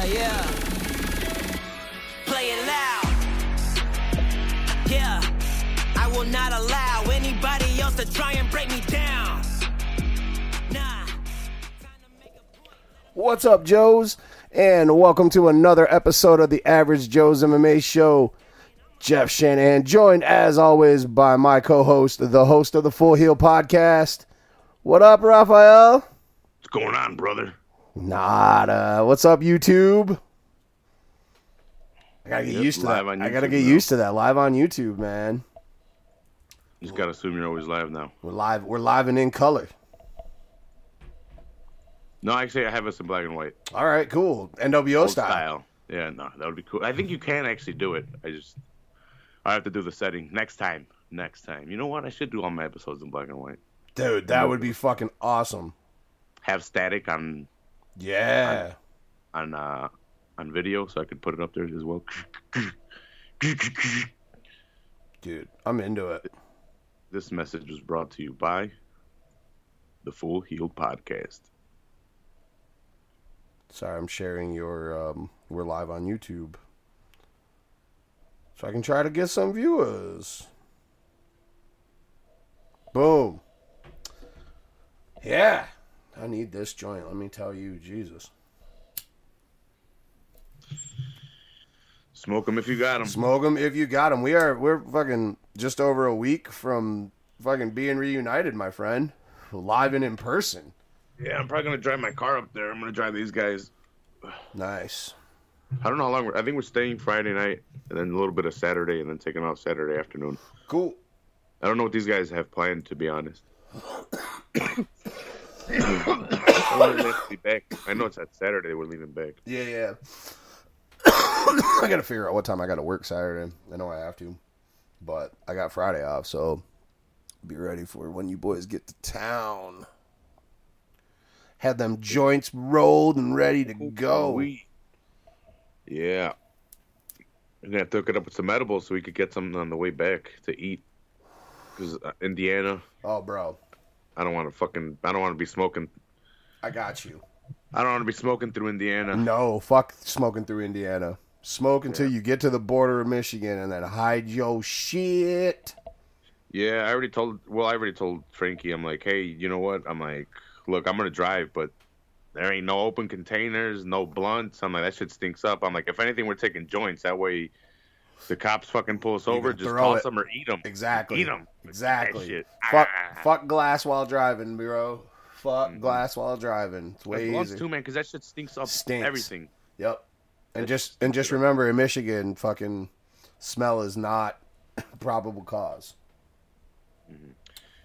Yeah, yeah. Play it loud. Yeah. I will not allow anybody else to try and break me down. Nah. What's up, Joes? And welcome to another episode of the Average Joe's MMA Show. Jeff Shanahan, joined as always by my co host, the host of the Full Heel Podcast. What up, Raphael? What's going on, brother? Nada. What's up, YouTube? I gotta get Yep, used to live that. on I gotta get used to that. Live on YouTube, man. Just gotta assume you're always live now. We're live. We're live and in color. No, actually, I have us in black and white, All right, cool. NWO style. style. Yeah, no, that would be cool. I think you can actually do it. I just, I have to do the setting next time. Next time. You know what? I should do all my episodes in black and white. Dude, that would be fucking awesome. Have static on Yeah. on uh on video, so I could put it up there as well. Dude, I'm into it. This message was brought to you by the Full Heel Podcast. Sorry, I'm sharing your. Um, we're live on YouTube, so I can try to get some viewers. Boom. Yeah, I need this joint. Let me tell you, Jesus. Smoke them if you got them. Smoke them if you got them. We are. We're fucking just over a week from fucking being reunited, my friend. Live and in person. Yeah, I'm probably gonna drive my car up there. I'm gonna drive these guys. Nice. I don't know how long. We're, I think we're staying Friday night, and then a little bit of Saturday, and then taking out Saturday afternoon. Cool. I don't know what these guys have planned, to be honest. I wonder if they'll be back. I know it's that Saturday we're leaving back. Yeah, yeah. I gotta figure out what time I gotta work Saturday. I know I have to, but I got Friday off, so be ready for when you boys get to town. Have them joints rolled and ready to go. We, yeah. We're gonna have it up with some edibles so we could get something on the way back to eat. Because uh, Indiana, Oh, bro, I don't want to fucking. I don't want to be smoking. I got you. I don't want to be smoking through Indiana. No, fuck smoking through Indiana. Smoke until you get to the border of Michigan, and then hide your shit. Yeah, I already told. Well, I already told Frankie. I'm like, hey, you know what? I'm like, look, I'm gonna drive, but there ain't no open containers, no blunts. I'm like, that shit stinks up. I'm like, if anything, we're taking joints. That way, the cops fucking pull us over, just toss it. them or eat them. Exactly. Eat them. Exactly. Fuck, Ah. fuck glass while driving, bro. Fuck glass while driving. It's way easier. too, man, because that shit stinks up Stinks. everything. Yep. And just and just remember, in Michigan, fucking smell is not probable cause.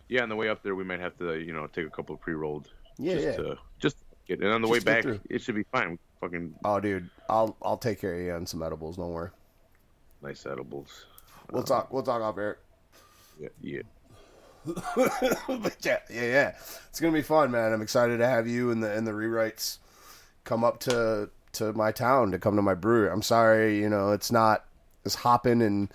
Yeah, on the way up there, we might have to, you know, take a couple of pre-rolled. Yeah, just yeah. To, just get, and on the Just way back, through. it should be fine. Fucking Oh, dude, I'll I'll take care of you on some edibles. Don't worry. Nice edibles. We'll talk. We'll talk off air. Yeah, yeah. yeah, yeah, yeah. It's gonna be fun, man. I'm excited to have you and the and the rewrites come up to to my town to come to my brewery. I'm sorry, you know, it's not it's hopping and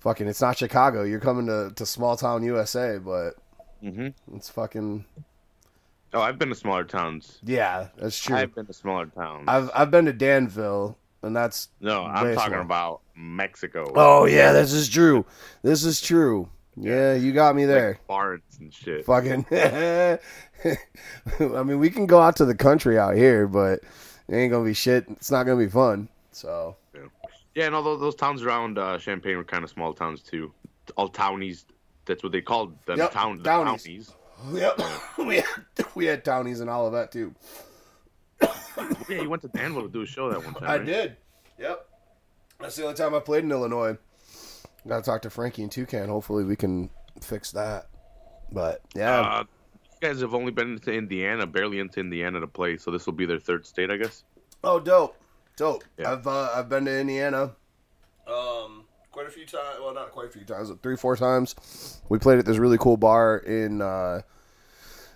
fucking. It's not Chicago. You're coming to to small town USA, but hmm it's fucking Oh, I've been to smaller towns. yeah. That's true. I've been to smaller towns. I've I've been to Danville, and that's No, I'm talking about Mexico. Oh yeah, this is true. This is true. Yeah, you got me there. Like and shit. Fucking. I mean, we can go out to the country out here, but it ain't gonna be shit. It's not gonna be fun. So Yeah, and all those, towns around uh, Champaign were kind of small towns too. All townies. That's what they called them. Yep, town, the townies. townies. yep, we had, we had townies and all of that too. Yeah, you went to Danville to do a show that one time. I right? did. Yep. That's the only time I played in Illinois. Got to talk to Frankie and Toucan. Hopefully, we can fix that. But yeah, Uh, you guys have only been to Indiana, barely into Indiana to play, so this will be their third state, I guess. Oh, dope, dope. Yeah. I've uh, I've been to Indiana, um, quite a few times. Well, not quite a few times, but three, four times. We played at this really cool bar in uh,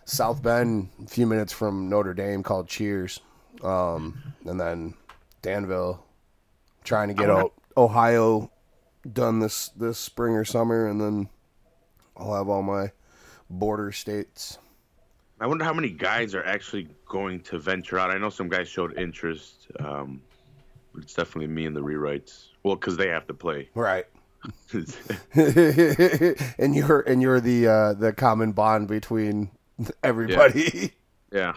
South Bend, a few minutes from Notre Dame, called Cheers. Um, and then Danville, trying to get I Ohio done this this spring or summer, and then I'll have all my border states. I wonder how many guys are actually going to venture out. I know some guys showed interest. Um, but it's definitely me and the rewrites. Well, because they have to play. Right. and you're and you're the uh, the common bond between everybody. yeah.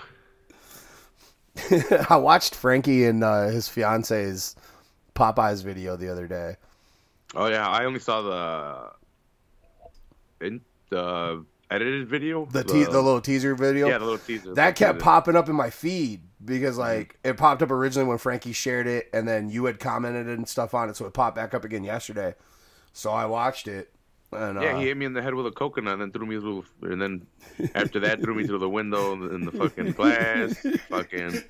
I watched Frankie and uh, his fiance's Popeyes video the other day. Oh yeah, I only saw the in the edited video. The te- the little teaser video. Yeah, the little teaser. That kept popping up in my feed because like it popped up originally when Frankie shared it, and then you had commented and stuff on it, so it popped back up again yesterday. So I watched it. And, yeah, uh, he hit me in the head with a coconut and then threw me through, and then after that threw me through the window in the fucking glass. fucking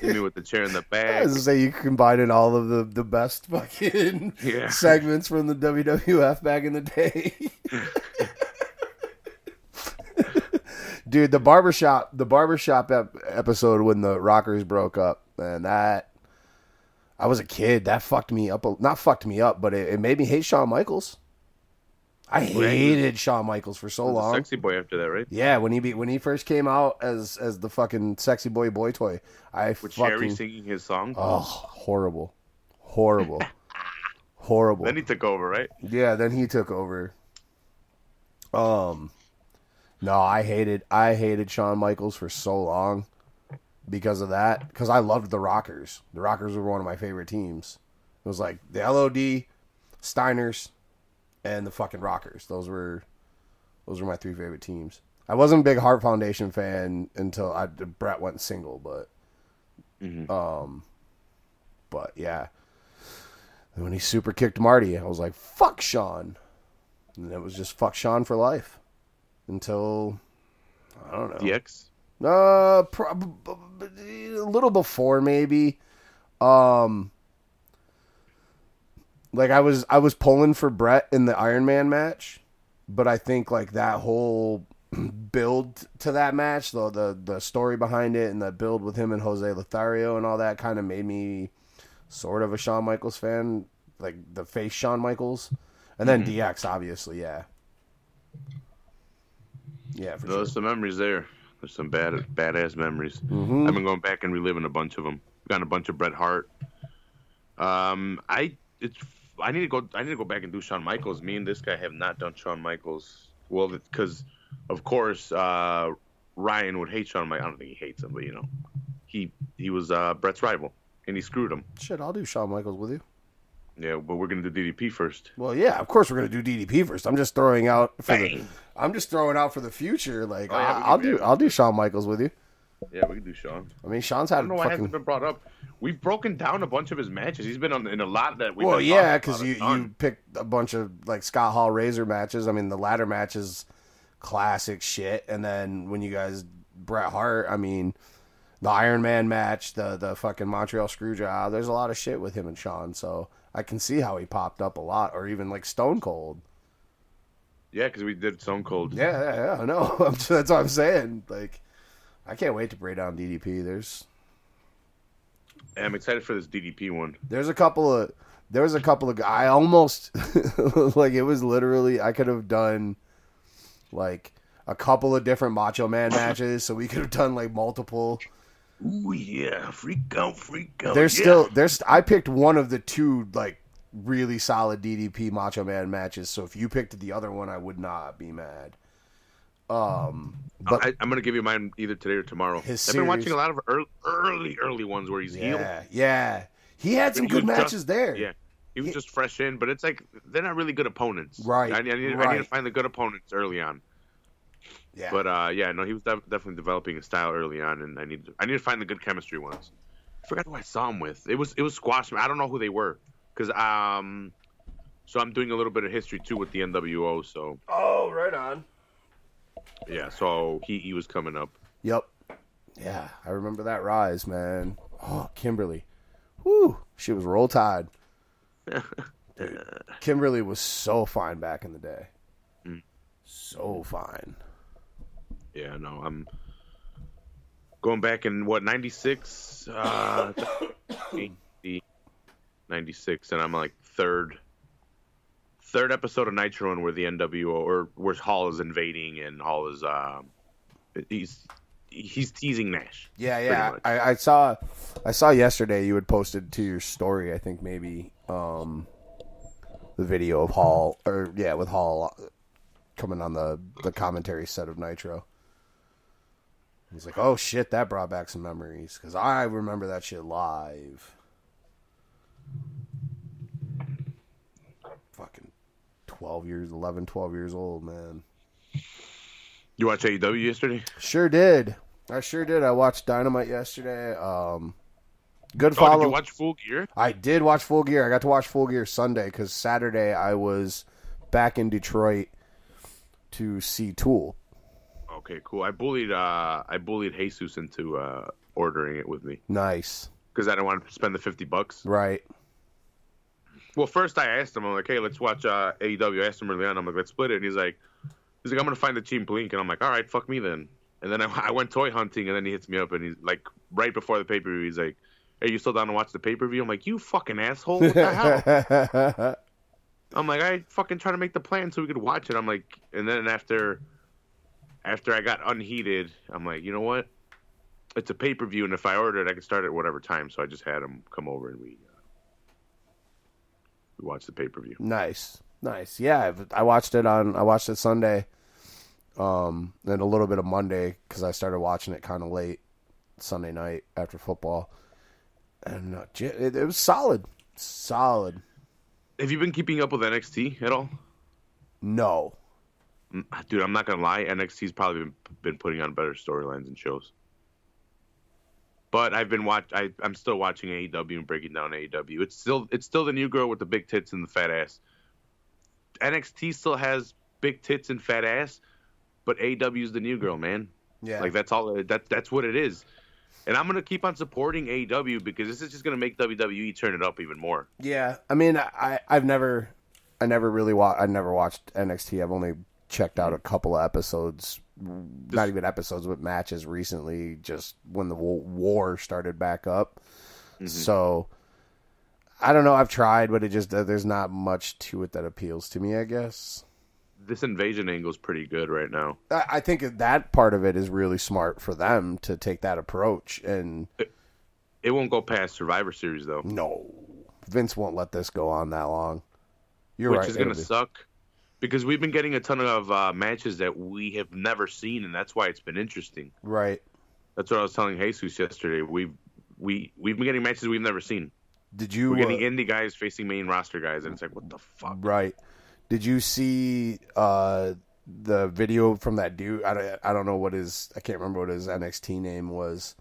hit me with the chair in the back. I was gonna say you combined in all of the, the best fucking Yeah. segments from the WWF back in the day. Dude, the barbershop the barbershop ep- episode when the Rockers broke up, and that I was a kid. That fucked me up. a- Not fucked me up, but it, it made me hate Shawn Michaels. I hated Shawn Michaels for so long. Sexy boy after that, right? Yeah, when he be, when he first came out as as the fucking sexy boy boy toy, I With fucking singing his song. Oh, horrible. Horrible. horrible. Then he took over, right? yeah, then he took over. Um No, I hated I hated Shawn Michaels for so long because of that cuz I loved the Rockers. The Rockers were one of my favorite teams. It was like the LOD, Steiners, and the fucking Rockers. Those were those were my three favorite teams. I wasn't a big Heart Foundation fan until I Bret went single, but um but yeah. And when he super kicked Marty, I was like, fuck Shawn. And it was just fuck Shawn for life. Until I don't know. DX. Uh prob- a little before maybe. Um like I was I was pulling for Bret in the Iron Man match, but I think like that whole build to that match, though the the story behind it and the build with him and Jose Lothario and all that kind of made me sort of a Shawn Michaels fan, like the face Shawn Michaels, and then DX obviously, yeah, yeah, for There's sure. some memories there. There's some bad, badass memories. Mhm. I've been going back and reliving a bunch of them. Got a bunch of Bret Hart. Um, I it's I need to go. I need to go back and do Shawn Michaels. Me and this guy have not done Shawn Michaels. Well, because of course uh, Ryan would hate Shawn Michaels. I don't think he hates him, but you know, he he was uh, Bret's rival and he screwed him. Shit, I'll do Shawn Michaels with you. Yeah, but we're gonna do DDP first. Well, yeah, of course we're gonna do DDP first. I'm just throwing out for the, I'm just throwing out for the future. Like Oh, yeah, I, I'll do. I'll do Shawn Michaels with you. Yeah, we can do Shawn. I mean, Shawn's I had don't know why it hasn't been brought up. We've broken down a bunch of his matches. He's been on in a lot that we've well, been yeah, because you you picked a bunch of like Scott Hall Razor matches. I mean, the ladder matches, classic shit. And then when you guys Bret Hart, I mean, the Iron Man match, the the fucking Montreal Screwjob. There's a lot of shit with him and Shawn, so I can see how he popped up a lot, or even like Stone Cold. Yeah, because we did Stone Cold. Yeah, yeah, yeah. I know. That's what I'm saying. Like, I can't wait to break down DDP. There's I'm excited for this DDP one. There's a couple of there was a couple of I almost like it was literally I could have done like a couple of different Macho Man matches, so we could have done like multiple. Ooh yeah, freak out, freak out. There's yeah. still there's I picked one of the two like really solid DDP Macho Man matches, so if you picked the other one, I would not be mad. Um, but I, I'm gonna give you mine either today or tomorrow. His I've been watching a lot of early, early, early ones where he's healed. yeah, yeah, he had some He good matches just- there. Yeah, he was just fresh in, but it's like they're not really good opponents. Right, I, I, need, I need to find the good opponents early on. yeah. But uh, yeah, no, he was def- definitely developing a style early on, and I need to, I need to find the good chemistry ones. I forgot who I saw him with. It was it was Squash. I don't know who they were, because um, so I'm doing a little bit of history too with the NWO. So oh, right on. Yeah, so he he was coming up. Yep. Yeah, I remember that rise, man. Oh, Kimberly. Whew. She was roll tide. Dude, Kimberly was so fine back in the day. Mm. So fine. Yeah, no, I'm going back in what 96 uh 96 and I'm like third third episode of Nitro and where the NWO or where Hall is invading and Hall is um He's he's teasing Nash. Yeah, yeah. I, I saw, I saw yesterday you had posted to your story. I think maybe um, the video of Hall, or yeah, with Hall coming on the the commentary set of Nitro. He's like, "Oh shit, that brought back some memories because I remember that shit live." 12 years, 11, 12 years old, man. You watched AEW yesterday? Sure did. I sure did. I watched Dynamite yesterday. Um, good oh, follow. Did you watch Full Gear? I did watch Full Gear. I got to watch Full Gear Sunday because Saturday I was back in Detroit to see Tool. Okay, cool. I bullied uh, I bullied Jesus into uh, ordering it with me. Nice. Because I don't want to spend the fifty bucks. Right. Well, first I asked him, I'm like, hey, let's watch uh, AEW. I asked him early on, I'm like, let's split it. And he's like, he's like, I'm gonna find the team Blink, and I'm like, all right, fuck me then. And then I, I went toy hunting, and then he hits me up, and he's like, right before the pay per view, he's like, hey, you still down to watch the pay per view? I'm like, you fucking asshole, what the hell? I'm like, I fucking try to make the plan so we could watch it. I'm like, and then after, after I got unheated, I'm like, you know what? It's a pay per view, and if I order it, I can start at whatever time. So I just had him come over, and we, we watched the pay per view. nice. Nice. Yeah, I watched it on. I watched it Sunday, um, and a little bit of Monday because I started watching it kind of late Sunday night after football, and uh, it, it was solid. Solid. Have you been keeping up with NXT at all? No. Mm, Dude, I'm not gonna lie. NXT's probably been, been putting on better storylines and shows. But I've been watch. I, I'm still watching AEW and breaking down AEW. It's still it's still the new girl with the big tits and the fat ass. NXT still has big tits and fat ass, but AEW is the new girl, man. Yeah. Like that's all. That that's what it is. And I'm gonna keep on supporting AEW because this is just gonna make WWE turn it up even more. Yeah, I mean, I I've never, I never really watched. I never watched NXT. I've only checked out a couple of episodes, not even episodes, but matches recently. Just when the war started back up, mm-hmm. so I don't know. I've tried, but it just uh, there's not much to it that appeals to me. I guess This invasion angle is pretty good right now. I, I think that part of it is really smart for them to take that approach. And It won't go past Survivor Series though. no, Vince won't let this go on that long. You're which right. is going to suck because we've been getting a ton of uh, matches that we have never seen, and that's why it's been interesting. Right. That's what I was telling Jesus yesterday. We've we we've been getting matches we've never seen. Did you? We're getting uh, indie guys facing main roster guys, and it's like, what the fuck? Right. Did you see uh, the video from that dude? I don't, I don't know what his I can't remember what his NXT name was,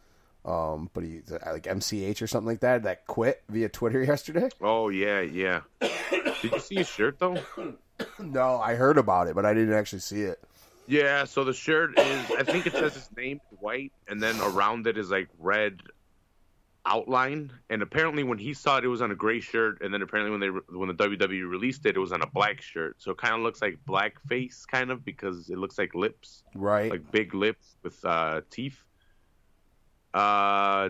um, but he like MCH or something like that. That quit via Twitter yesterday. Oh yeah, yeah. Did you see his shirt though? No, I heard about it, but I didn't actually see it. Yeah. So the shirt is, I think it says his name white, and then around it is like red outline. And apparently, when he saw it, it was on a gray shirt, and then apparently when they when the WWE released it, it was on a black shirt. So it kind of looks like blackface, kind of because it looks like lips, Right. like big lips with uh, teeth. Uh,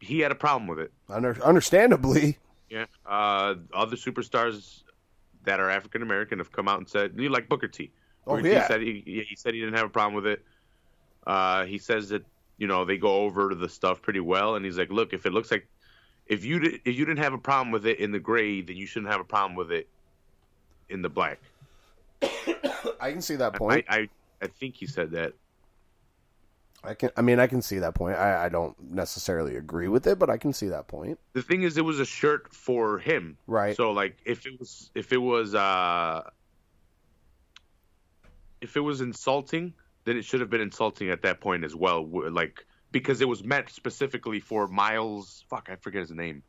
he had a problem with it. Under, understandably. Yeah. Uh, other superstars that are African American have come out and said, you like Booker T. Oh, yeah. T said he, he said he didn't have a problem with it. Uh, he says that you know they go over the stuff pretty well, and he's like, look, if it looks like if you did, if you didn't have a problem with it in the gray, then you shouldn't have a problem with it in the black. I can see that I, point. I I think he said that. I can. I mean, I can see that point. I, I don't necessarily agree with it, but I can see that point. The thing is, it was a shirt for him, Right. So like, if it was if it was uh if it was insulting, then it should have been insulting at that point as well. Like because it was meant specifically for Miles. Fuck, I forget his name,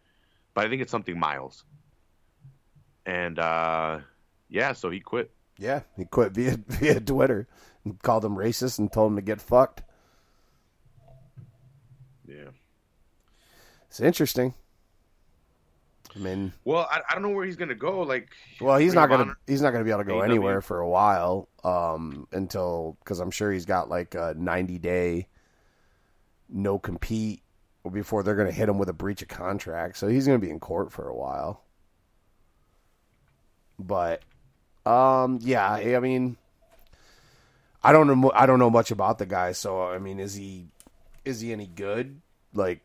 but I think it's something Miles. And uh yeah, so he quit. Yeah, he quit via via Twitter and called him racist and told him to get fucked. Yeah. It's interesting. I mean, Well, I, I don't know where he's gonna go. Like, well, he's not gonna he's not gonna be able to go AEW. anywhere for a while um, until because I'm sure he's got like a 90 day no compete before they're gonna hit him with a breach of contract. So he's gonna be in court for a while. But um, yeah, I mean, I don't know. I don't know much about the guy. So I mean, is he is he any good? Like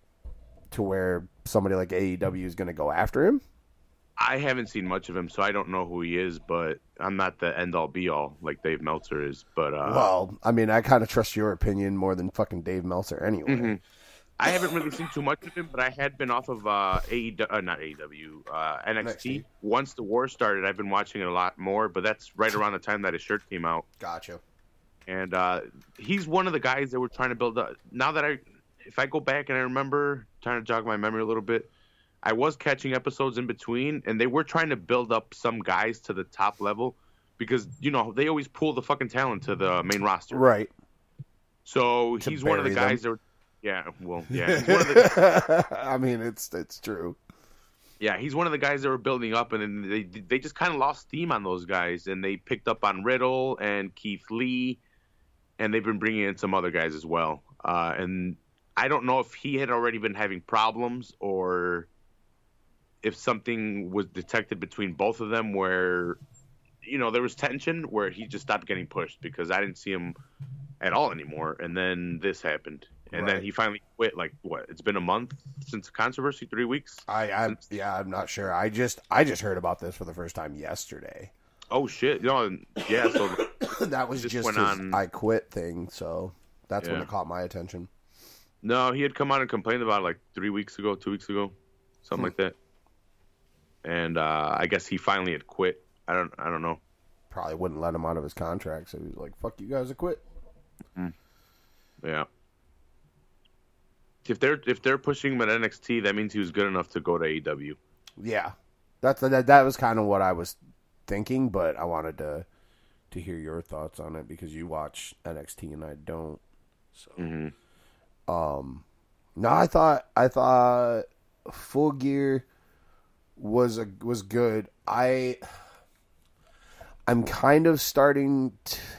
to where somebody like AEW is going to go after him? I haven't seen much of him, so I don't know who he is. But I'm not the end all be all like Dave Meltzer is. But uh, well, I mean, I kind of trust your opinion more than fucking Dave Meltzer anyway. Mhm. I haven't really seen too much of him, but I had been off of uh, AEW, uh, not AEW, uh, NXT. NXT. Once the war started, I've been watching it a lot more. But that's right around the time that his shirt came out, Gotcha. And uh, he's one of the guys that we're trying to build up. Now that I, if I go back and I remember, trying to jog my memory a little bit, I was catching episodes in between, and they were trying to build up some guys to the top level because you know they always pull the fucking talent to the main roster. Right. So To he's one of the bury them. guys that. Were, yeah, well, yeah, he's one of the I mean, it's it's true. Yeah, he's one of the guys that were building up, and then they they just kind of lost steam on those guys, and they picked up on Riddle and Keith Lee, and they've been bringing in some other guys as well. Uh, and I don't know if he had already been having problems or if something was detected between both of them where you know there was tension where he just stopped getting pushed because I didn't see him at all anymore, and then this happened. And then he finally quit. Like what? It's been a month since the controversy, three weeks. I, I yeah, I'm not sure. I just I just heard about this for the first time yesterday. Oh shit! No, yeah. So that was Just just, his on- I quit thing, so that's when it caught my attention. no, he had come out and complained about it like three weeks ago, two weeks ago, something Hmm. like that. And uh, I guess he finally had quit. I don't, I don't know. Probably wouldn't let him out of his contract, so he was like, "Fuck you guys, I quit." Yeah. If they're if they're pushing him at NXT, that means he was good enough to go to AEW. Yeah, that's that. That was kind of what I was thinking, but I wanted to to hear your thoughts on it because you watch NXT and I don't. So, Mhm. um, no, I thought I thought Full Gear was a was good. I I'm kind of starting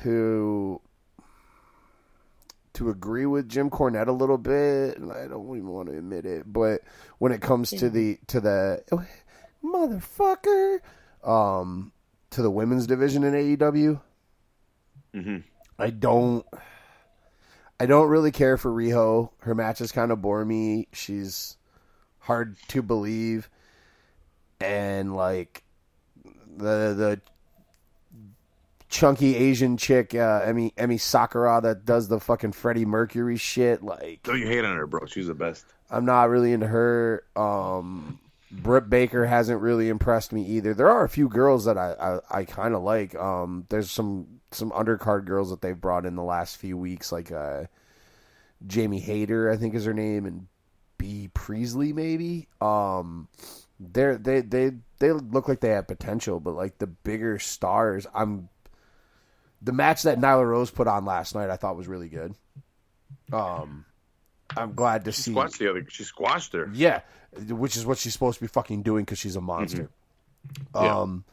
to to agree with Jim Cornette a little bit, and I don't even want to admit it, but when it comes to the to the oh, motherfucker, um, to the women's division in AEW, Mhm. I don't. I don't really care for Riho. Her matches kind of bore me. She's hard to believe, and like the the chunky Asian chick, uh, Emi Emi Sakura, that does the fucking Freddie Mercury shit. Like, Don't you hate on her, bro? She's the best. I'm not really into her. Um, Britt Baker hasn't really impressed me either. There are a few girls that I I, I kind of like. Um, there's some some undercard girls that they've brought in the last few weeks, like uh, Jamie Hayter, I think is her name, and Bea Priestley maybe. Um, they're they they they look like they have potential, but like the bigger stars, I'm. The match that Nyla Rose put on last night, I thought was really good. Um, I'm glad to She see. squashed the other. She squashed her. Yeah, which is what she's supposed to be fucking doing because she's a monster. Yeah. Um,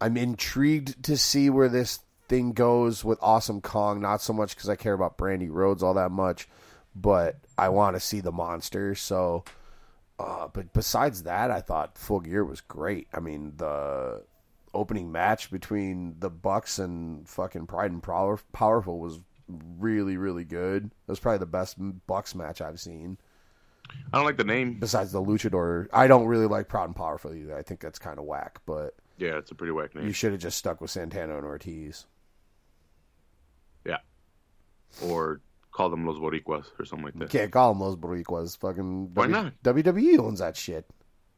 I'm intrigued to see where this thing goes with Awesome Kong. Not so much because I care about Brandi Rhodes all that much, but I want to see the monster. So, uh, but besides that, I thought Full Gear was great. I mean, the opening match between the Bucks and fucking Pride and Power- Powerful was really, really good. It was probably the best Bucks match I've seen I don't like the name. besides the luchador i don't really like proud and powerful either i think that's kind of whack but Yeah, it's a pretty whack name. you should have just stuck with santana and ortiz Yeah. Or call them Los Boricuas or something like you that. can't call them los boricuas fucking Why W- not? wwe owns that shit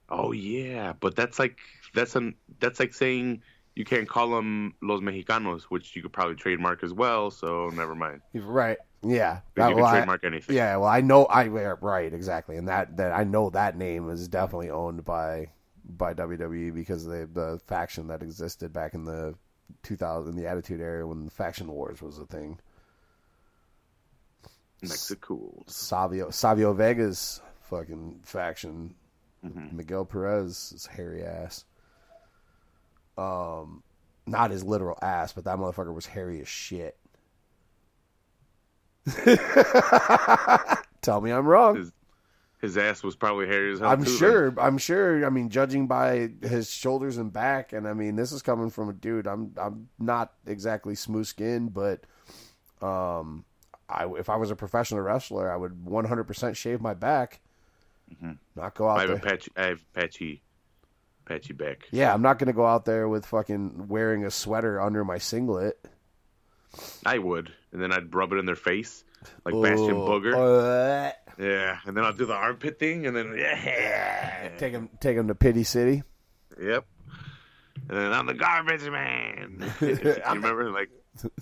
Oh yeah, but that's like that's an that's like saying you can't call them Los Mexicanos, which you could probably trademark as well. So never mind. You're right yeah That- you well, can I- trademark anything. yeah well i know i right exactly and that that i know that name is definitely owned by by wwe because they the faction that existed back in the 2000 the attitude era when the faction wars was a thing Mexico. savio savio vega's fucking faction Mhm. Miguel Perez is hairy ass. Um, not his literal ass, but that motherfucker was hairy as shit. Tell me I'm wrong. His, his ass was probably hairy as hell. I'm too, then. sure. I'm sure. I mean, judging by his shoulders and back, and I mean, this is coming from a dude. I'm I'm not exactly smooth skinned, but Um, I if I was a professional wrestler, I would 100% shave my back. Not go out I have there. a patchy, I have patchy, patchy back. yeah, I'm not gonna go out there with fucking wearing a sweater under my singlet. I would, and then I'd rub it in their face like Bastion Oh, Booger. uh, yeah, and then I'll do the armpit thing, and then yeah, take him, take him to Pity City. yep. And then I'm the garbage man. you remember like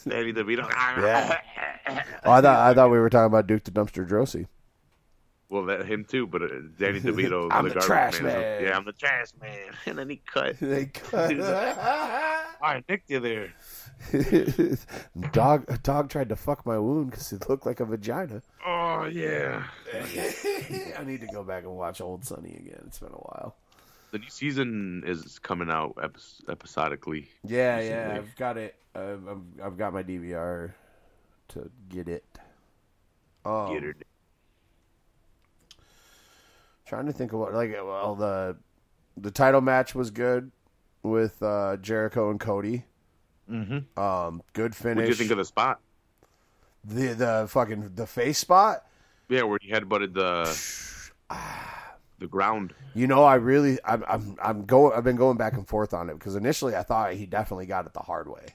Danny DeVito? Yeah. Oh, I thought I thought we were talking about Duke the Dumpster Droese. Well, that him too, but uh, Danny DeVito, I'm the, the garbage trash man. man. Yeah, I'm the trash man. And then he cut. They cut. I nicked you there. dog, a dog tried to fuck my wound because it looked like a vagina. Oh yeah. I need to go back and watch Old Sunny again. It's been a while. The new season is coming out epi- episodically. Yeah, yeah, I've got it. I've, I've, I've got my DVR to get it. Um, Get her. Trying to think of what like well the the title match was good with uh, Jericho and Cody. Mm-hmm. Um, good finish. What do you think of the spot? the the fucking the face spot? Yeah, where he headbutted the the ground. You know, I really I'm I'm I'm going I've been going back and forth on it because initially I thought he definitely got it the hard way.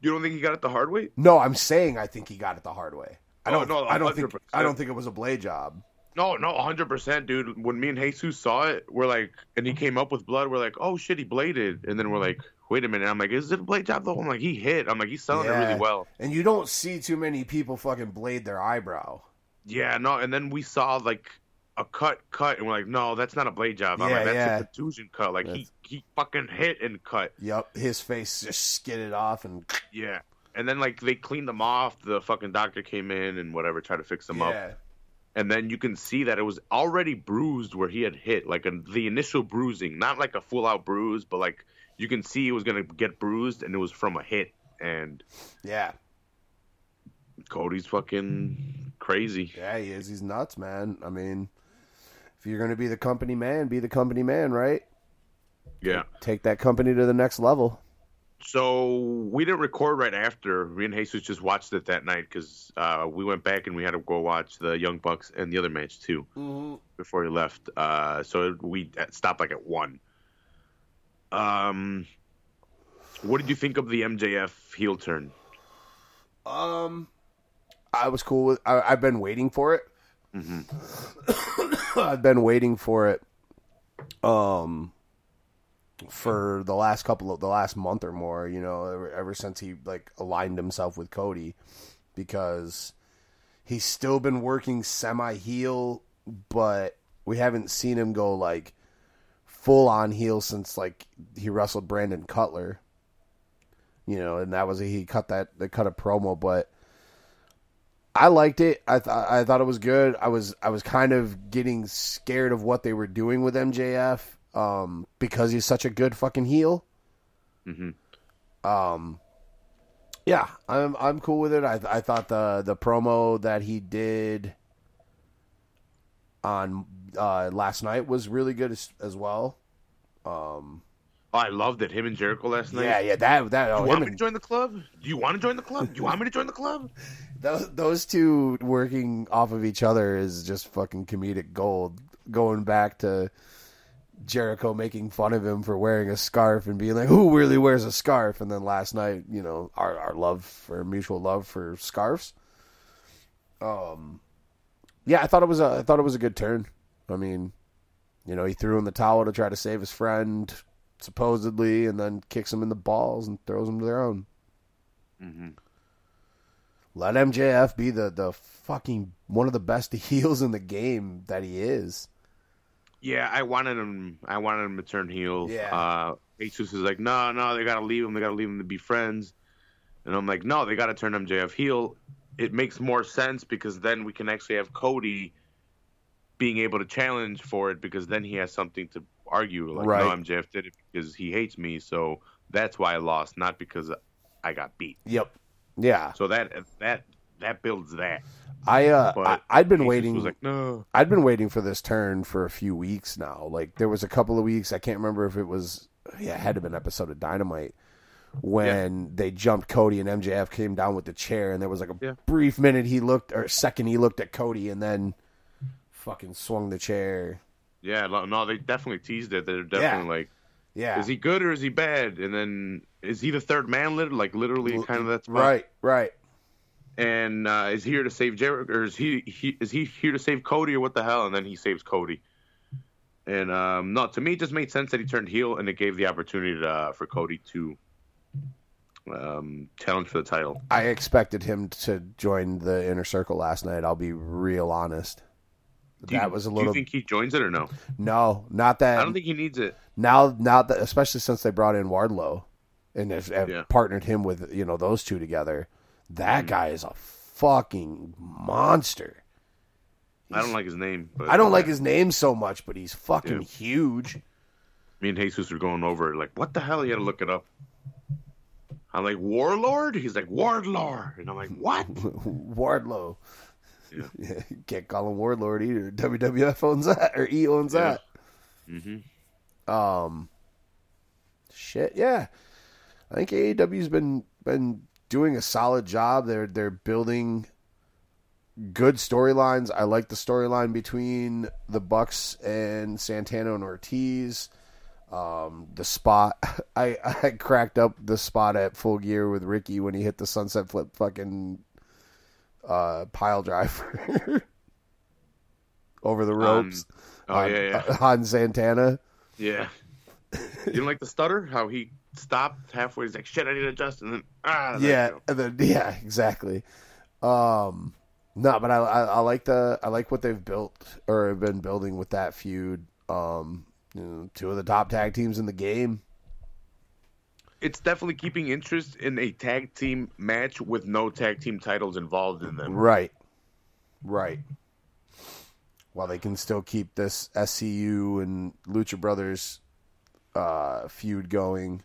You don't think he got it the hard way? No, I'm saying I think he got it the hard way. I Oh, don't no, I don't think 100%. I don't think it was a blade job. No, no, hundred percent, dude. When me and Jesus saw it, we're like, and he came up with blood. We're like, oh shit, he bladed, and then we're like, wait a minute. I'm like, is it a blade job though? I'm like, he hit. I'm like, he's selling it really well. And you don't see too many people fucking blade their eyebrow. Yeah, no. And then we saw like a cut, cut, and we're like, no, that's not a blade job. I'm Yeah, like, that's yeah. a contusion cut. Like he That's- he fucking hit and cut. Yep, his face just skidded off and Yeah. And then like they cleaned them off. The fucking doctor came in and whatever, tried to fix them up. And then you can see that it was already bruised where he had hit, like a, the initial bruising, not like a full out bruise, but like you can see it was gonna get bruised, and it was from a hit. And Yeah. Cody's fucking crazy. Yeah, he is. He's nuts, man. I mean, if you're going to be the company man, be the company man, right? Yeah. Take that company to the next level. So we didn't record right after. Me and Jesus just watched it that night because uh, we went back and we had to go watch the Young Bucks and the other match too before he left. Uh, so we stopped like at one. Um, what did you think of the MJF heel turn? Um, I was cool with. I, I've been waiting for it. I've been waiting for it. Um, for the last couple of the last month or more, you know, ever, ever since he like aligned himself with Cody, because he's still been working semi heel, but we haven't seen him go like full on heel since like he wrestled Brandon Cutler you know, and that was he cut that they cut a promo, but I liked it. I thought I thought it was good. I was I was kind of getting scared of what they were doing with MJF um, because he's such a good fucking heel. Mhm. Um, yeah, I'm I'm cool with it. I I thought the the promo that he did on uh, last night was really good as, as well. Um, Oh, I loved it. Him and Jericho last night. yeah, yeah, that that oh, You want him me to join the club? Do you want to join the club? Do you want me to join the club? those, those two working off of each other is just fucking comedic gold. Going back to Jericho making fun of him for wearing a scarf and being like, "Who really wears a scarf?" And then last night, you know, our our love for mutual love for scarves. Um, yeah, I thought it was a I thought it was a good turn. I mean, you know, he threw in the towel to try to save his friend, supposedly, and then kicks him in the balls and throws him to their own. Mhm. Let MJF be the the fucking one of the best heels in the game that he is. Yeah, I wanted him. I wanted him to turn heel. Yeah. Uh, Jesus is like, no, no, they gotta leave him. They gotta leave him to be friends. And I'm like, no, they gotta turn MJF heel. It makes more sense because then we can actually have Cody being able to challenge for it because then he has something to argue. Like, Right. no, MJF did it because he hates me, so that's why I lost, not because I got beat. Yep. Yeah. So that that that builds that. I uh But I, I'd been Jesus waiting like, no. I'd been waiting for this turn for a few weeks now. Like there was a couple of weeks, I can't remember if it was yeah, it had to have been an episode of Dynamite when they jumped Cody and MJF came down with the chair, and there was like a Yeah. brief minute he looked or second he looked at Cody and then fucking swung the chair. Yeah, no, no, they definitely teased it. They're definitely like, Yeah, is he good or is he bad? And then is he the third man? Like literally, kind of that's right, right. And uh, is here to save Jericho, or is he, he is he here to save Cody, or what the hell? And then he saves Cody. And um, no, to me, it just made sense that he turned heel, and it gave the opportunity to, for Cody to um, challenge for the title. I expected him to join the inner circle last night. I'll be real honest. Do you, that was a little. Do you think he joins it or no? no, not that. I don't think he needs it. now now that especially since they brought in Wardlow and have, have Yeah. partnered him with you know those two together. That guy is a fucking monster. I don't like his name. But I don't like his name so much, but he's fucking Yeah. huge. Me and Jesus were going over it, like, what the hell? You got to look it up. I'm like, Warlord? He's like, Wardlord. And I'm like, what? Wardlow. Yeah. Can't call him Warlord either. WWF owns that, or E owns Yeah. that. hmm Um, shit, yeah. I think AEW's been been doing a solid job. They're they're building good storylines. I like the storyline between the Bucks and Santana and Ortiz. Um, the spot I I cracked up the spot at Full Gear with Ricky when he hit the sunset flip fucking uh pile driver over the ropes oh, on, yeah, yeah. on Santana. Yeah. You don't like the stutter? How he stopped halfway? He's like, shit, I need to adjust. And then, ah. yeah, and then, yeah, exactly. Um, no, but I, I I like the I like what they've built or have been building with that feud. Um, you know, two of the top tag teams in the game. It's definitely keeping interest in a tag team match with no tag team titles involved in them. Right, right. While they can still keep this SCU and Lucha Brothers uh, feud going.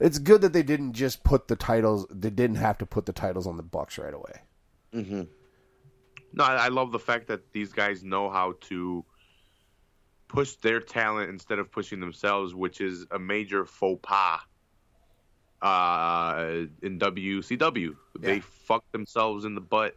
It's good that they didn't just put the titles. They didn't have to put the titles on the Bucks right away. Mm-hmm. No, I, I love the fact that these guys know how to push their talent instead of pushing themselves, which is a major faux pas uh, in WCW. They Yeah. fucked themselves in the butt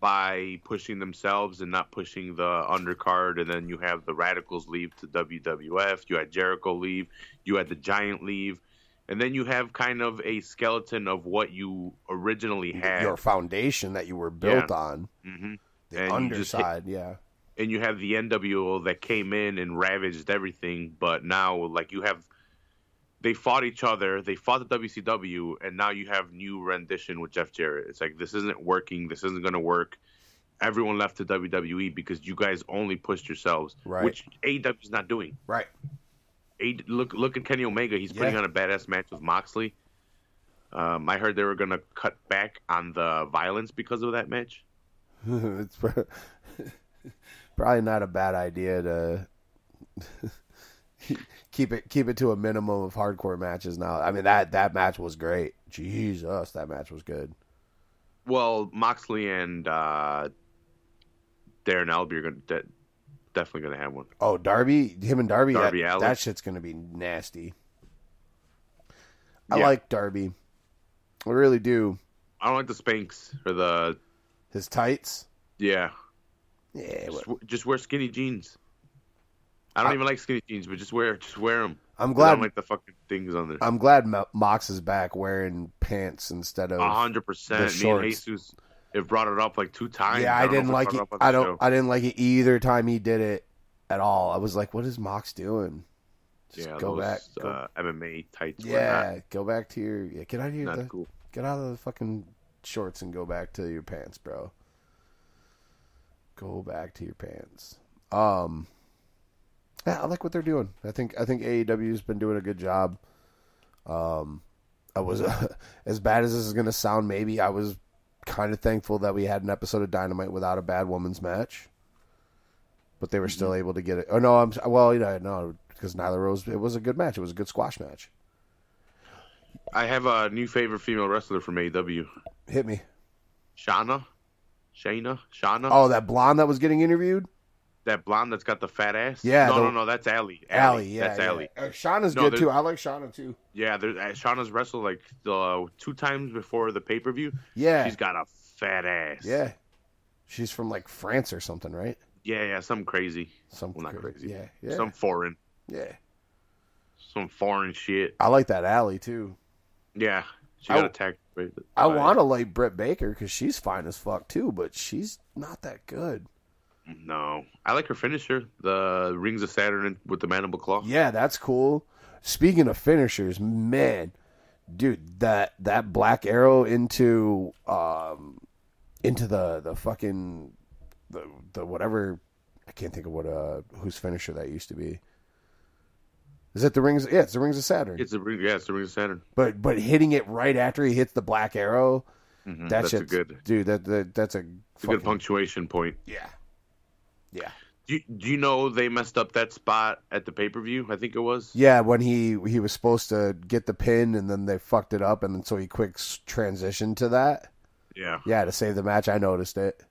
by pushing themselves and not pushing the undercard. And then you have the Radicalz leave to WWF. You had Jericho leave. You had the Giant leave. And then you have kind of a skeleton of what you originally had. Your foundation that you were built on. hmm The And just hit- underside, yeah. and you have the NWO that came in and ravaged everything, but now like you have they fought each other, they fought the WCW, and now you have new rendition with Jeff Jarrett. It's like this isn't working, this isn't gonna work. Everyone left to WWE because you guys only pushed yourselves, Right. which AEW is not doing. Right. A, look look at Kenny Omega, he's putting on a badass match with Moxley. Um, I heard they were gonna cut back on the violence because of that match. it's probably not a bad idea to keep it keep it to a minimum of hardcore matches now. I mean that that match was great. Jesus, that match was good. Well, Moxley and uh, Darby Allin are gonna de- definitely gonna have one. Oh, Darby, him and Darby, Darby that, that shit's gonna be nasty. I Yeah. like Darby. I really do. I don't like the Spanx or the His tights. yeah. Yeah, Just, just wear skinny jeans. I don't I- even like skinny jeans, but just wear just wear them. I'm glad. I don't like the fucking things on there. I'm glad Mox is back wearing pants instead of hundred percent. Me and Jesus have brought it up like two times. Yeah, I, don't didn't like it. the I don't. show. I didn't like it either time he did it at all. I was like, "What is Mox doing?" Just yeah, go those, back. Go, Uh, MMA tights. yeah, go back to your. Yeah, get out of not, the, cool. Get out of the fucking shorts and go back to your pants, bro. Go back to your pants. Um, yeah, I like what they're doing. I think I think AEW's been doing a good job. Um, I was as bad as this is going to sound. Maybe I was kind of thankful that we had an episode of Dynamite without a bad woman's match, but they were still able to get it. Oh no, I'm well, you know, no, because Nyla Rose. It was a good match. It was a good squash match. I have a new favorite female wrestler from AEW, Hit me. Shana, Shayna, Shana. Oh, that blonde that was getting interviewed. That blonde that's got the fat ass. Yeah, No, the- no, no. That's Allie. Allie, yeah, That's yeah. Allie. Uh, Shauna's No, good too. I like Shauna too. Yeah, there's uh, Shauna's wrestled like uh, two times before the pay per view. Yeah, She's got a fat ass. yeah. She's from like France or something, right? Yeah, yeah. Some crazy. Some Well, not crazy. Yeah, yeah, Some foreign. yeah. Some foreign shit. I like that Allie too. Yeah. She I- got attacked. by- I want to like Britt Baker because she's fine as fuck too, but she's not that good. No, I like her finisher, the Rings of Saturn with the mandible claw. Yeah, that's cool. Speaking of finishers, man, dude, that that black arrow into um into the the fucking the the whatever I can't think of what uh whose finisher that used to be. Is it the rings? Yeah, it's the rings of Saturn. It's a ring. Yeah, it's the Rings of Saturn. but but hitting it right after he hits the black arrow, Mhm, that that's a good, dude. That, that that's a, it's a good punctuation point. Yeah, yeah, Do you, do you know they messed up that spot at the pay per view? I think it was. yeah. When he he was supposed to get the pin, and then they fucked it up, and then so he quick transitioned to that. Yeah. Yeah, to save the match, I noticed it.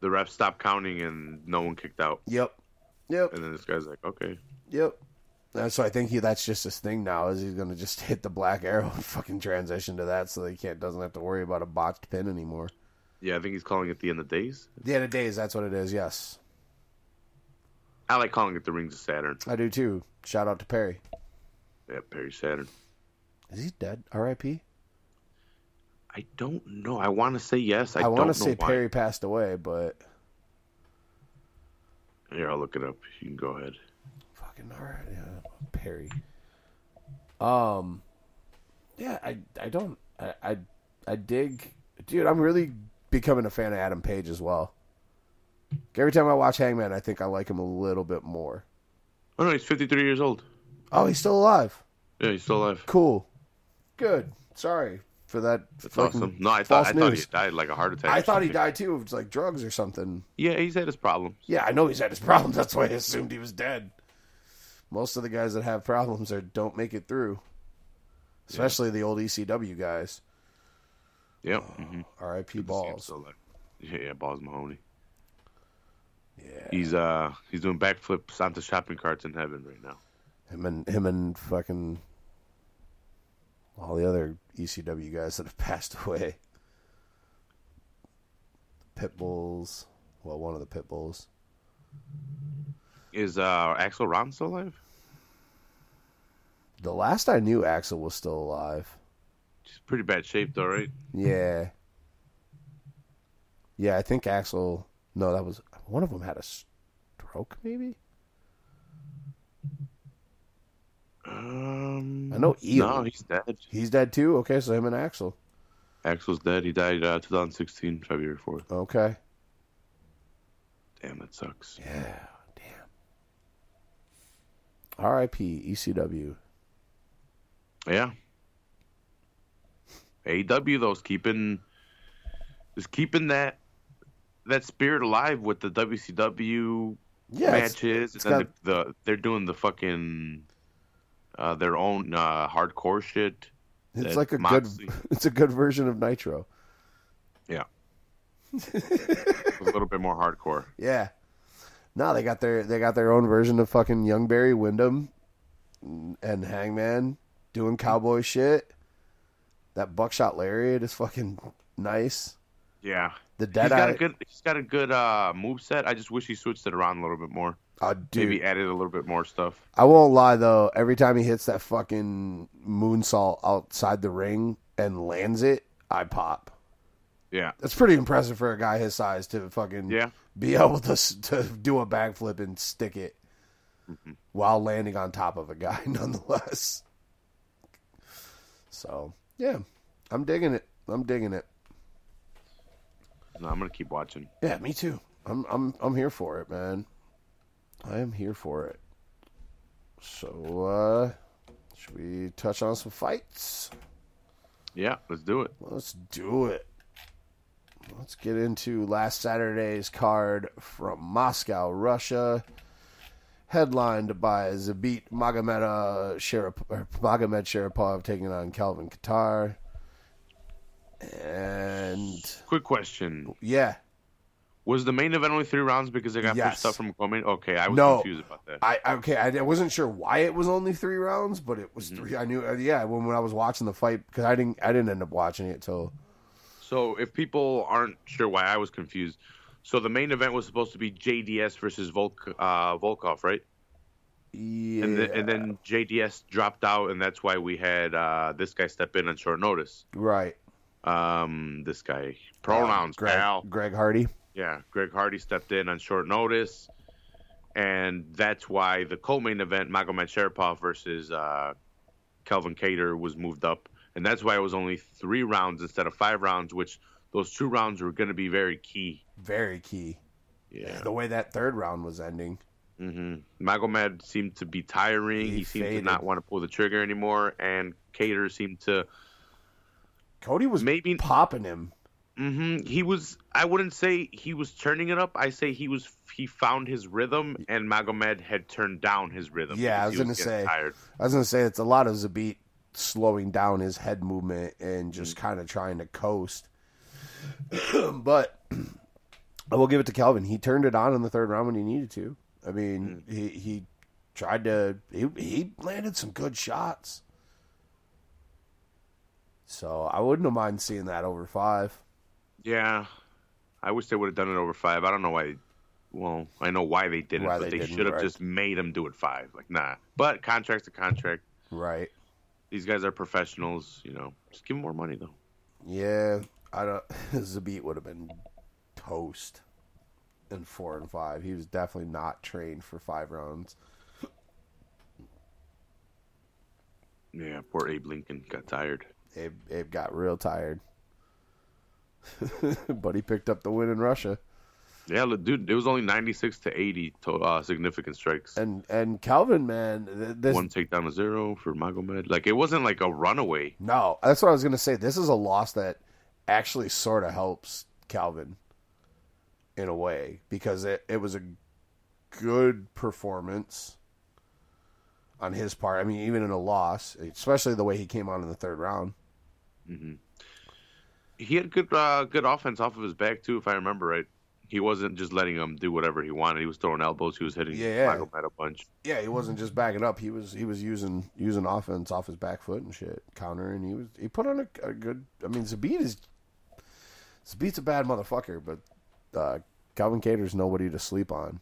The ref stopped counting and no one kicked out. Yep, yep, And then this guy's like, okay. yep. And so I think he that's just his thing now is he's gonna just hit the black arrow and fucking transition to that, so that he can't doesn't have to worry about a botched pin anymore. Yeah, I think he's calling it the end of days. The end of days, that's what it is. Yes, I like calling it the Rings of Saturn. I do too. Shout out to Perry. Yeah, Perry Saturn. Is he dead? R.I.P. I don't know. I want to say yes. I, I, want to say why. Perry passed away, but Here, I'll look it up. You can go ahead. fucking all right, yeah, Perry. Um, yeah, I I don't I, I I dig, dude. I'm really becoming a fan of Adam Page as well. Every time I watch Hangman, I think I like him a little bit more. Oh no, he's 53 years old. Oh, he's still alive. Yeah, he's still alive. Cool, good. Sorry for that. That's awesome. No, I thought I thought he died like a heart attack. I thought he died too. Was like drugs or something. Yeah, he's had his problems. Yeah, I know he's had his problems. That's why I assumed he was dead. Most of the guys that have problems are don't make it through, especially the old ECW guys. Yep. Mm-hmm. R.I.P. Balls. Yeah, yeah, balls Mahoney. Yeah, He's uh he's doing backflips onto shopping carts in heaven right now. him and him and fucking all the other ECW guys that have passed away. Pit Bulls. Well, one of the Pit Bulls. Is uh Axl Rotten still alive? The last I knew, Axl was still alive. He's pretty bad shape though, right? Yeah. Yeah, I think Axl. No, that was one of them had a stroke. Maybe Um, I know Ian. No, he's dead. he's dead too. Okay, so him and Axl. Axl's dead. He died uh, 2016, February 4th. Okay. Damn, that sucks. Yeah. Damn. R.I.P. ECW. Yeah. AEW though is keeping is keeping that that spirit alive with the WCW Yeah. matches. it's and then got- the, the they're doing the fucking uh, their own uh, hardcore shit. It's like a Moxley- good. It's a good version of Nitro. Yeah, a little bit more hardcore. Yeah. No, they got their they got their own version of fucking Young Barry Windham and Hangman doing cowboy shit. That buckshot lariat is fucking nice. Yeah, The he's dead got eye. a good he's got a good uh, move set. I just wish he switched it around a little bit more. oh, dude, Maybe added a little bit more stuff. I won't lie though. Every time he hits that fucking moonsault outside the ring and lands it, I pop. Yeah, That's pretty impressive for a guy his size to fucking yeah. be able to to do a backflip and stick it Mm-hmm. while landing on top of a guy, nonetheless. So yeah, I'm digging it. I'm digging it. No, I'm gonna keep watching. Yeah, me too. I'm I'm I'm here for it, man. I am here for it. So uh should we touch on some fights? Yeah, let's do it. Let's do it. Let's get into last Saturday's card from Moscow, Russia. Headlined by Zabit Magomed, uh, Sharap- Magomedsharipov taking on Calvin Kattar. And Quick question: yeah, Was the main event only three rounds because they got Yes. pushed up from coming? Okay, I was No. confused about that. I okay, I, I wasn't sure why it was only three rounds, but it was Mhm. three. I knew, uh, yeah, when, when I was watching the fight because I didn't, I didn't end up watching it till So if people aren't sure why I was confused, so the main event was supposed to be JDS versus Volk, uh, Volkov, right? yeah, And, then, and then JDS dropped out, and that's why we had uh, this guy step in on short notice. right Um, this guy pronouns, Greg, pal. Greg Hardy. Yeah, Greg Hardy stepped in on short notice, and that's why the co-main event, Magomedsharipov versus uh, Calvin Kattar, was moved up, and that's why it was only three rounds instead of five rounds, which those two rounds were going to be very key. Very key. Yeah. The way that third round was ending. hmm Magomed seemed to be tiring. He He, seemed faded. to not want to pull the trigger anymore, and Kattar seemed to Cody was maybe. popping him. hmm He was. I wouldn't say he was turning it up. I say he was. He found his rhythm, and Magomed had turned down his rhythm. Yeah, I because was gonna say. tired. I was gonna say it's a lot of Zabit slowing down his head movement and just Mm. kind of trying to coast. but I will give it to Calvin. He turned it on in the third round when he needed to. I mean, Mm. he he tried to. He he landed some good shots. So I wouldn't have mind seeing that over five. Yeah, I wish they would have done it over five. I don't know why. Well, I know why they didn't, Why but they they, should have right. just made them do it five. Like, nah. But contract's a contract. Right. These guys are professionals. You know, just give them more money though. Yeah, I don't. Zabit would have been toast in four and five. He was definitely not trained for five rounds. Yeah, poor Abe Lincoln got tired. Abe, Abe got real tired, but he picked up the win in Russia. Yeah, dude, it was only ninety six to eighty to uh, significant strikes. And and Calvin, man, th- this One takedown to zero for Magomed. Like it wasn't like a runaway. no, that's what I was gonna say. This is a loss that actually sort of helps Calvin in a way because it it was a good performance on his part. I mean, even in a loss, especially the way he came on in the third round. He had good uh, good offense off of his back too, if I remember right. He wasn't just letting him do whatever he wanted. He was throwing elbows. He was hitting Yeah, yeah. Magomed a bunch. Yeah, he wasn't just backing up. He was he was using using offense off his back foot and shit, countering. He was he put on a, a good. I mean, Zabit is Zabit's a bad motherfucker, but uh, Calvin Kattar's nobody to sleep on.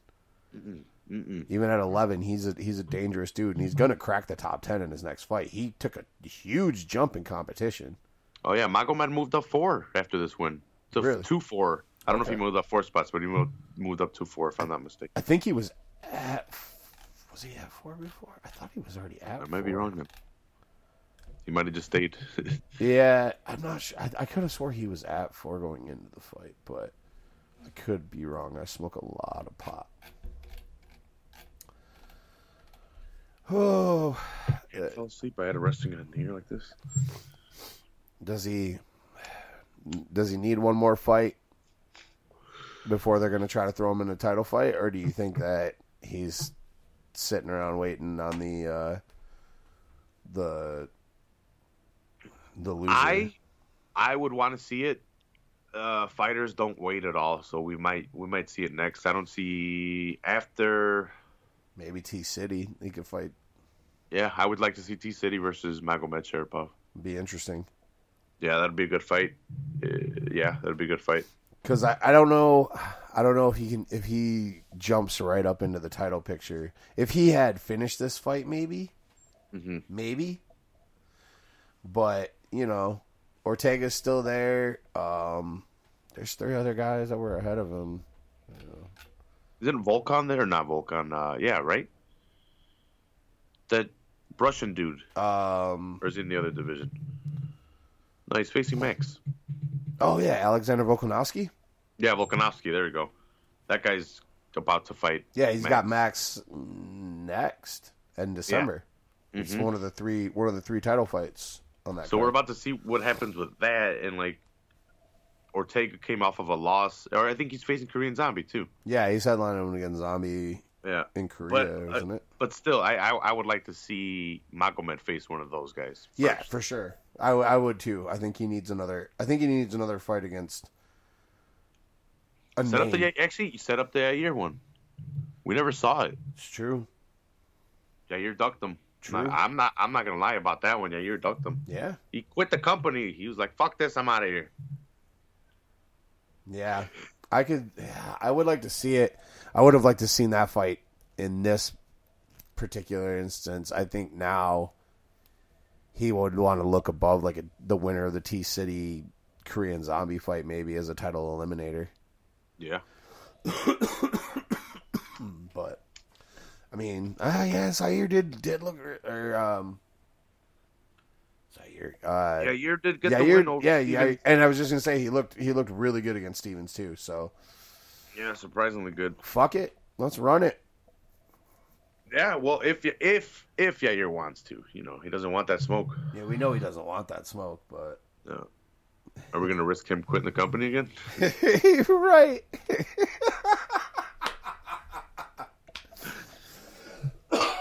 Mm-mm. Even at eleven, he's a he's a dangerous dude, and he's gonna crack the top ten in his next fight. He took a huge jump in competition. Oh yeah, Magomed moved up four after this win. To Really? two four. I don't know if he moved up four spots, but he moved, moved up two four if I'm not mistaken. I think he was at was he at four before? I thought he was already at. I might be wrong then. He might have just stayed. Yeah, I'm not sure. I, I could have swore he was at four going into the fight, but I could be wrong. I smoke a lot of pot. Oh, I fell asleep. I had a resting on here like this. Does he? Does he need one more fight before they're going to try to throw him in a title fight, or do you think that he's sitting around waiting on the uh, the the loser? I I would want to see it. Uh, fighters don't wait at all, so we might we might see it next. I don't see after. maybe T City he could fight. Yeah, I would like to see T City versus Magomedsharipov. Be interesting. Yeah, that'd be a good fight. Uh, yeah, that'd be a good fight. because I, I don't know I don't know if he can if he jumps right up into the title picture. If he had finished this fight, maybe, Mhm. maybe. But you know, Ortega's still there. Um, there's three other guys that were ahead of him. Isn't Volkan there or not Volkan? Uh, yeah, right. That Russian dude, Um, or is he in the other division? No, he's facing Max. oh yeah, Alexander Volkanovski. Yeah, Volkanovski. There you go. That guy's about to fight. Yeah, he's Max. got Max next in December. It's Mhm. one of the three one of the three title fights on that. So card. we're about to see what happens with that, and like Ortega came off of a loss, or I think he's facing Korean Zombie too. yeah, he's headlining him against Zombie Yeah, in Korea, uh, isn't it? but still, I, I I would like to see Magomed face one of those guys. Yeah, for sure. I, w- I would too. I think he needs another. I think he needs another fight against. Set up name. the actually you set up the Yair one. We never saw it. It's true. Yair ducked him. True. I, am not. I'm not gonna lie about that one. Yair ducked him. Yeah. He quit the company. He was like, "Fuck this, I'm out of here." Yeah. I could. Yeah, I would like to see it. I would have liked to seen that fight in this particular instance. I think now he would want to look above like a, the winner of the T City Korean Zombie fight, maybe as a title eliminator. Yeah. But I mean, ah, yeah, Zaire did did look or um, Zaire. Uh, Yair did get yeah, the win over. yeah, yeah, and I was just gonna say he looked he looked really good against Stephens too. So Yeah, surprisingly good. fuck it, let's run it. Yeah, well, if if if Yair wants to, you know, he doesn't want that smoke. Yeah, we know he doesn't want that smoke, but No. Are we gonna risk him quitting the company again? right.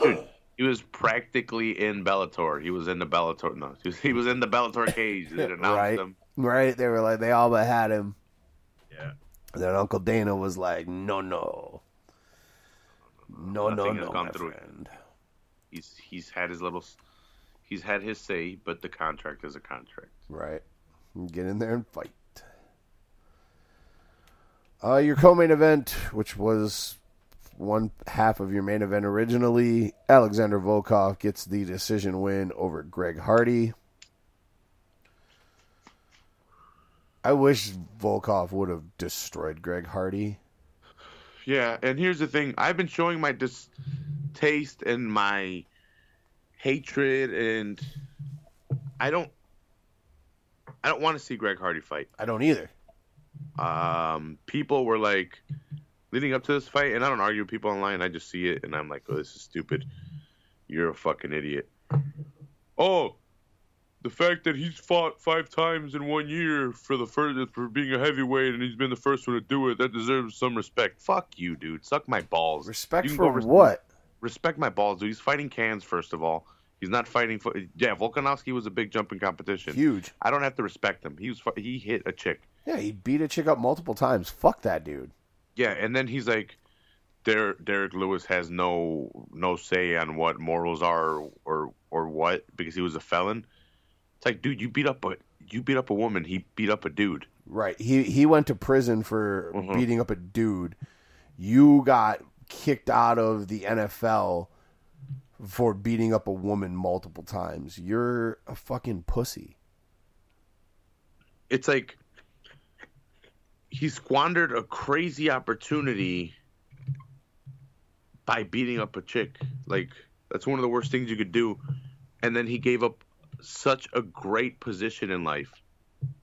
Dude, he was practically in Bellator. He was in the Bellator. No, he was, he was in the Bellator cage. They announced right, him. right. They were like they all but had him. Yeah. Then Uncle Dana was like, "No, no, no, no, Nothing has no, gone my through. friend." He's he's had his little, he's had his say, but the contract is a contract. Right. Get in there and fight. Uh, your co-main event, which was one half of your main event originally, Alexander Volkov gets the decision win over Greg Hardy. I wish Volkov would have destroyed Greg Hardy. Yeah, and here's the thing: I've been showing my distaste and my hatred, and I don't, I don't want to see Greg Hardy fight. I don't either. Um, people were like, leading up to this fight, and I don't argue with people online. I just see it, and I'm like, oh, this is stupid. You're a fucking idiot. Oh, the fact that he's fought five times in one year for the first for being a heavyweight, and he's been the first one to do it, that deserves some respect. Fuck you, dude. Suck my balls. Respect for res- what? Respect my balls, dude. He's fighting cans first of all. He's not fighting for. Yeah, Volkanovski was a big jumping competition. Huge. I don't have to respect him. He was he hit a chick. Yeah, he beat a chick up multiple times. Fuck that dude. Yeah, and then he's like, Der- Derrick Lewis has no no say on what morals are or or what because he was a felon. It's like, dude, you beat up a you beat up a woman. He beat up a dude. Right. He he went to prison for Mhm. beating up a dude. You got kicked out of the NFL for beating up a woman multiple times. You're a fucking pussy. It's like he squandered a crazy opportunity by beating up a chick. Like that's one of the worst things you could do. And then he gave up such a great position in life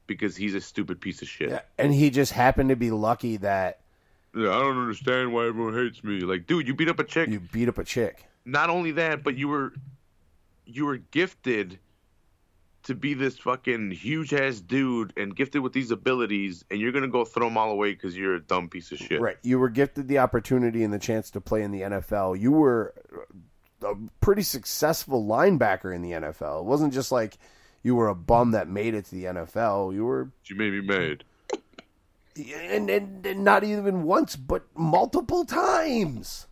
because he's a stupid piece of shit. Yeah. And he just happened to be lucky that Yeah, I don't understand why everyone hates me. Like, dude, you beat up a chick. you beat up a chick. Not only that, but you were you were gifted to be this fucking huge ass dude and gifted with these abilities, and you're gonna go throw them all away because you're a dumb piece of shit. Right. You were gifted the opportunity and the chance to play in the NFL. You were a pretty successful linebacker in the NFL. It wasn't just like you were a bum that made it to the NFL. You were You made me mad. and, and, and not even once, but multiple times.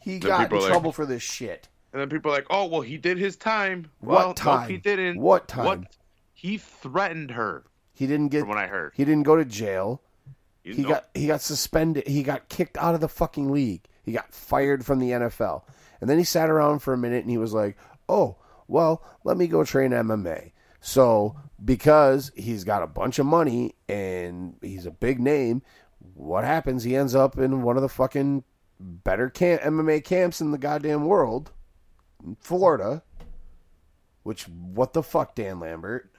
He Then got in are like- trouble for this shit. And then people are like, "Oh, well, he did his time." What well, No, time? he didn't. What time? What? He threatened her, He didn't get. from what I heard. He didn't go to jail. He know, got he got suspended. He got kicked out of the fucking league. He got fired from the NFL. And then he sat around for a minute and he was like, "Oh, well, let me go train MMA." So, because he's got a bunch of money and he's a big name, what happens? He ends up in one of the fucking better camp, MMA camps in the goddamn world, Florida. Which what the fuck, Dan Lambert?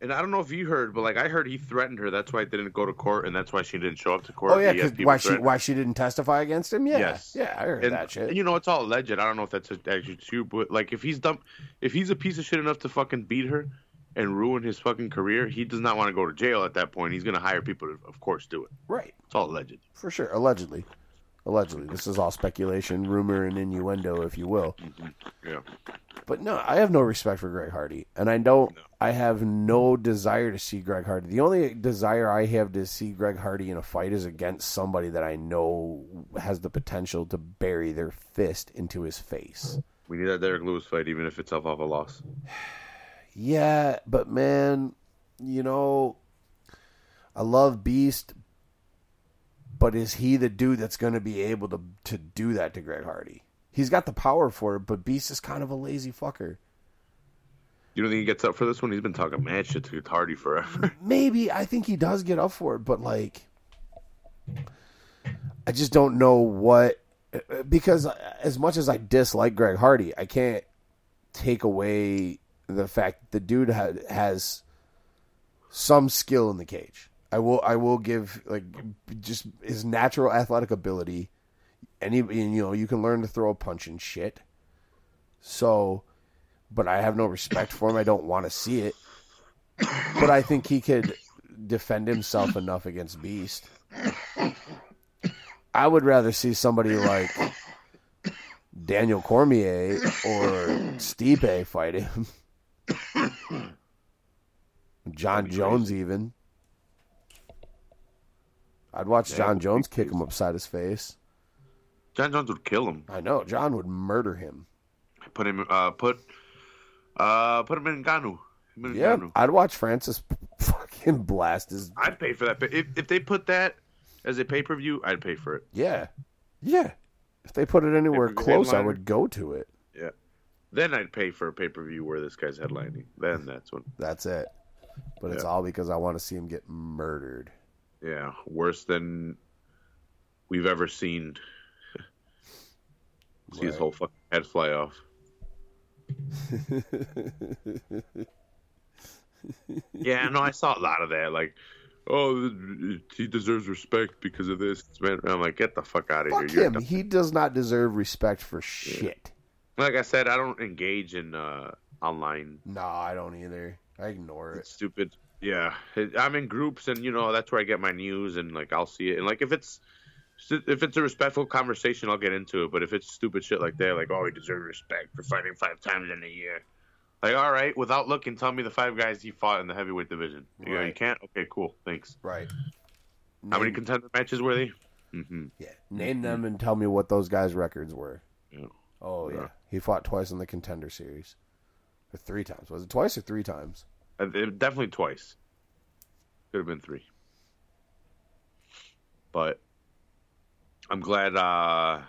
And I don't know if you heard, but like I heard, he threatened her. That's why it didn't go to court, and that's why she didn't show up to court. Oh yeah, He had 'cause people why she why she didn't testify against him? Yeah, Yes. yeah, I heard and, that shit. and you know it's all alleged. I don't know if that's actually true, but like if he's dumb, if he's a piece of shit enough to fucking beat her and ruin his fucking career, he does not want to go to jail at that point. He's gonna hire people to, of course, do it. right, It's all alleged. for sure. Allegedly, allegedly, this is all speculation, rumor, and innuendo, if you will. Mm-hmm. Yeah. But no, I have no respect for Greg Hardy, and I don't. I have no desire to see Greg Hardy. The only desire I have to see Greg Hardy in a fight is against somebody that I know has the potential to bury their fist into his face. We need that Derrick Lewis fight, even if it's off of a loss. Yeah, but man, you know, I love Beast, but is he the dude that's going to be able to to do that to Greg Hardy? He's got the power for it, but Beast is kind of a lazy fucker. You don't think he gets up for this one? He's been talking mad shit to Hardy forever. Maybe I think he does get up for it, but like, I just don't know what because as much as I dislike Greg Hardy, I can't take away the fact that the dude ha- has some skill in the cage. I will I will give like just his natural athletic ability. Any you know you can learn to throw a punch and shit. So, but I have no respect for him. I don't want to see it. But I think he could defend himself enough against Beast. I would rather see somebody like Daniel Cormier or Stipe fight him. Jon Jones, even. I'd watch Jon Jones kick him upside his face. Jon Jones would kill him. I know Jon would murder him. Put him, uh, put, uh, put him in Ngannou. Yeah, I'd watch Francis fucking blast his. I'd pay for that. If if they put that as a pay per view, I'd pay for it. Yeah, yeah. If they put it anywhere Pay-per-view close, I would go to it. Yeah. Then I'd pay for a pay per view where this guy's headlining. Then that's when, That's it. But it's all because I want to see him get murdered. Yeah, worse than we've ever seen. See his whole fucking head fly off. Yeah, no, I saw a lot of that. Like, oh, he deserves respect because of this. I'm like, get the fuck out of Fuck here. Him. He does not deserve respect for shit. Like I said, I don't engage in uh, online No, I don't either. I ignore it. stupid. Yeah, I'm in groups, and you know that's where I get my news, and like I'll see it, and like if it's if it's a respectful conversation, I'll get into it. But if it's stupid shit like that, like oh, he deserves respect for fighting five times in a year. Like, all right, without looking, tell me the five guys he fought in the heavyweight division. You, go, you can't? Okay, cool, thanks. Right. How many contender matches were they? hmm Yeah. Name them and tell me what those guys' records were. Yeah. Oh yeah. Yeah. He fought twice in the contender series. Or three times. Was it twice or three times? Uh, definitely twice. Could have been three. But I'm glad uh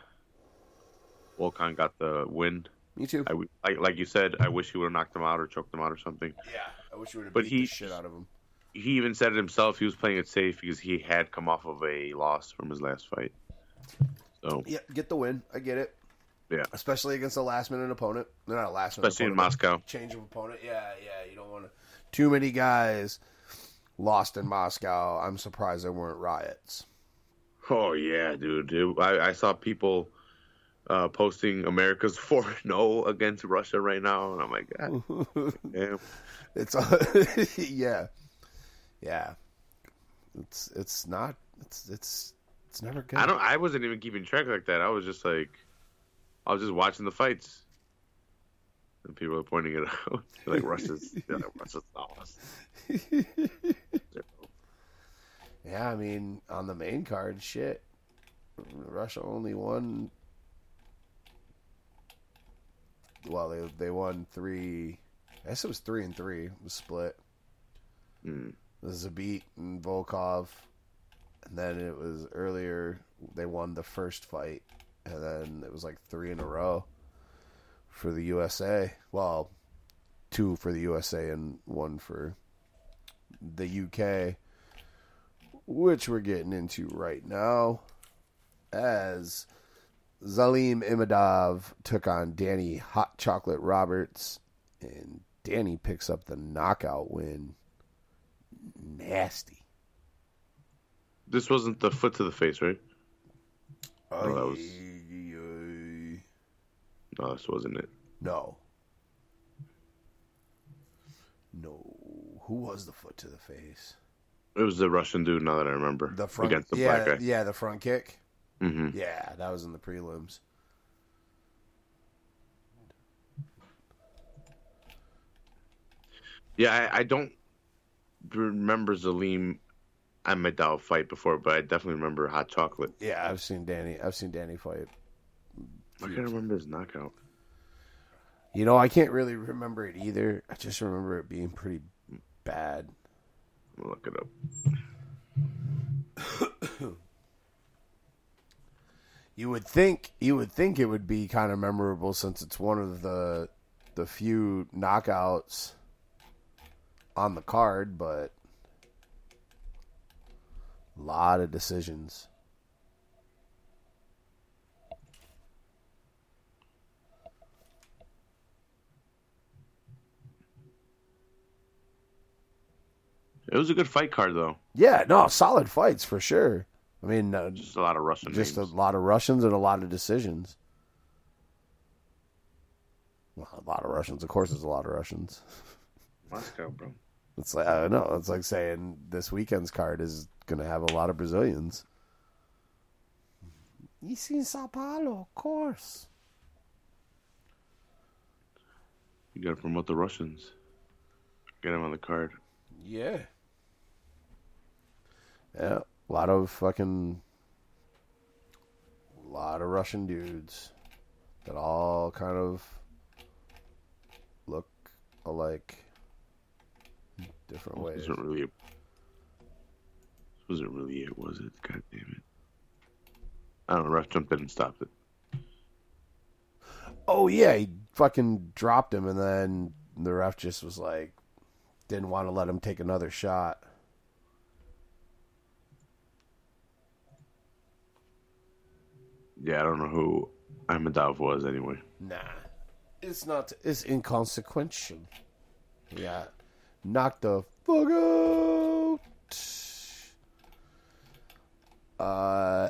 Volkan got the win. Me too. I w- like like you said, I wish he would have knocked him out or choked him out or something. yeah. I wish he would have But beat he- the shit out of him. He even said it himself. He was playing it safe because he had come off of a loss from his last fight. So Yeah, get the win. I get it. Yeah. Especially against a last minute opponent. They're not a last minute especially in opponent, but Moscow. Change of opponent. Yeah, yeah. You don't want to. Too many guys lost in Moscow. I'm surprised there weren't riots. Oh yeah, dude. It- I, I saw people uh, posting America's four no against Russia right now, and I'm like, God, damn. It's yeah, yeah. It's it's not it's it's it's never good. I don't. I wasn't even keeping track like that. I was just like, I was just watching the fights, and people are pointing it out. like Russia's, yeah, Russia's lost. Yeah, I mean on the main card, shit. Russia only won. Well, they they won three. I guess it was three and three. It was split. Hmm. Zabit and Volkov, and then it was earlier. They won the first fight, and then it was like three in a row for the USA. Well, two for the USA and one for the UK, which we're getting into right now. As Zelim Imadaev took on Danny Hot Chocolate Roberts, and Danny picks up the knockout win. Nasty. This wasn't the foot to the face, right? Oh, oh that was- This wasn't it. No. No. Who was the foot to the face? It was the Russian dude. Now that I remember, The front. against the yeah, black guy. yeah, the front kick. Mm-hmm. Yeah, that was in the prelims. Yeah, I, I don't remember Zaleem and Medal fight before, but I definitely remember Hot Chocolate. Yeah, I've seen Danny. I've seen Danny fight. I can't remember his knockout. You know, I can't really remember it either. I just remember it being pretty bad. Look it up. You would think you would think it would be kind of memorable since it's one of the the few knockouts on the card, but a lot of decisions. It was a good fight card though. Yeah, no, solid fights for sure. I mean, uh, Just a lot of Russian just names. a lot of Russians and a lot of decisions. Well, a lot of Russians, of course. There's a lot of Russians. Moscow, bro. It's like I don't know. It's like saying this weekend's card is going to have a lot of Brazilians. You see Sao Paulo, of course. You gotta promote the Russians. Get him on the card. Yeah. Yeah, a lot of fucking, a lot of Russian dudes that all kind of look alike, different ways. wasn't really. This wasn't really it, was it? God damn it! I don't know. Ref jumped in and stopped it. Oh yeah, he fucking dropped him, and then the ref just was like, didn't want to let him take another shot. Yeah, I don't know who Ahmedov was anyway. Nah, it's not. It's inconsequential. Yeah, knock the fuck out. Uh,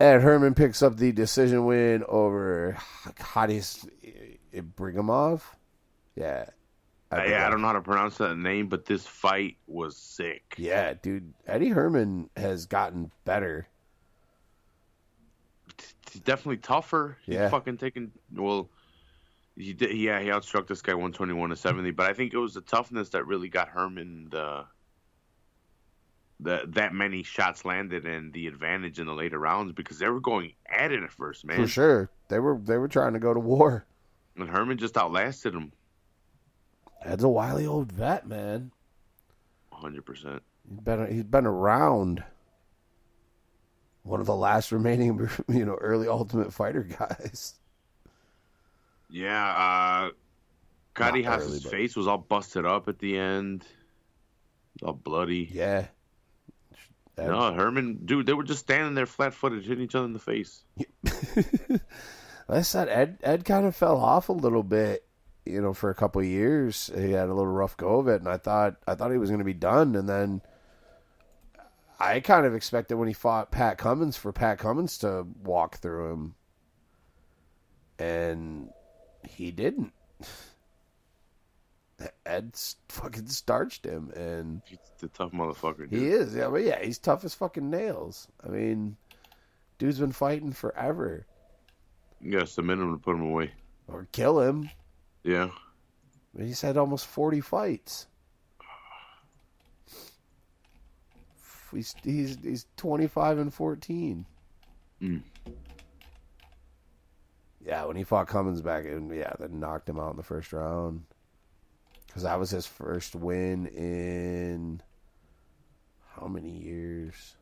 Ed Herman picks up the decision win over Khadis Ibragimov. Yeah, Uh, yeah, I don't know how to pronounce that name, but this fight was sick. Yeah, dude, Eddie Herman has gotten better. He's definitely tougher. He's Yeah. fucking taking well. He did, yeah, he outstruck this guy 121 to 70, but I think it was the toughness that really got Herman the the that many shots landed and the advantage in the later rounds because they were going at it at first, man. For sure, they were they were trying to go to war. And Herman just outlasted him That's a wily old vet, man. 100%. He's been he's been around. One of the last remaining, you know, early Ultimate Fighter guys. Yeah, uh Not Haas's but- face was all busted up at the end. All bloody. Yeah. No, Herman, dude, they were just standing there flat-footed, hitting each other in the face. I said, Ed Ed kind of fell off a little bit, you know, for a couple of years. He had a little rough go of it, and I thought I thought he was going to be done, and then I kind of expected when he fought Pat Cummins for Pat Cummins to walk through him, and he didn't. Ed fucking starched him, and He's a tough motherfucker, dude. he is. Yeah, but yeah, he's tough as fucking nails. I mean, dude's been fighting forever, You gotta submit him to put him away. or kill him. Yeah. He's had almost 40 fights. He's he's he's 25 and 14. Mm. Yeah, when he fought Cummins back in, yeah, that knocked him out in the first round. Because that was his first win in how many years?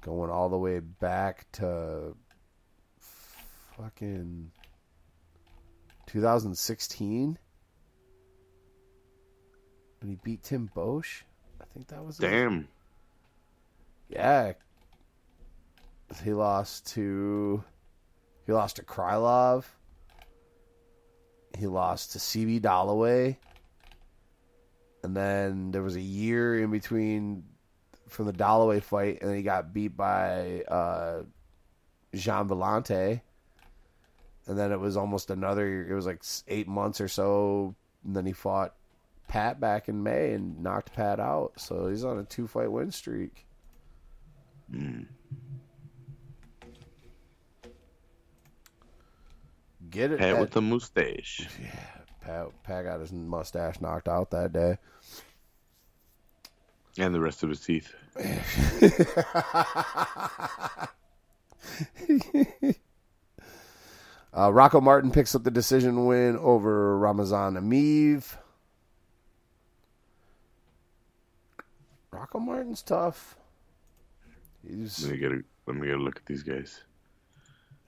Going all the way back to fucking 2016 when he beat Tim Boetsch. I think that was it. Damn. Yeah. He lost to he lost to Krylov. He lost to CB Dollaway. And then there was a year in between from the Dollaway fight and then he got beat by uh Gian Villante. And then it was almost another it was like 8 months or so and then he fought Pat back in May and knocked Pat out. So he's on a two fight win streak. Get it, Pat with the mustache. Yeah, Pat, Pat got his mustache knocked out that day. And the rest of his teeth. uh, Rocco Martin picks up the decision win over Ramazan Emeev. Rocco Martin's tough. He's Let me get a let me get a look at these guys.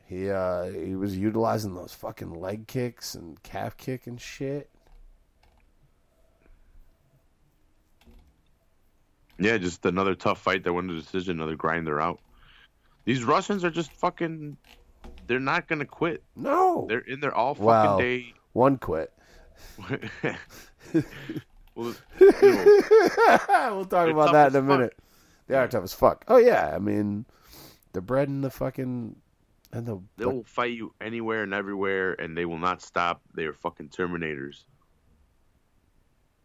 he uh he was utilizing those fucking leg kicks and calf kick and shit. Yeah, just another tough fight that won the decision, another grinder out. These Russians are just fucking. They're not gonna quit. No, They're in there all fucking Wow. day. one quit. well, you know, we'll talk about that in a fuck. minute. They are tough as fuck. Oh yeah, I mean, the bread and the fucking and the they will fight you anywhere and everywhere, and they will not stop. They are fucking Terminators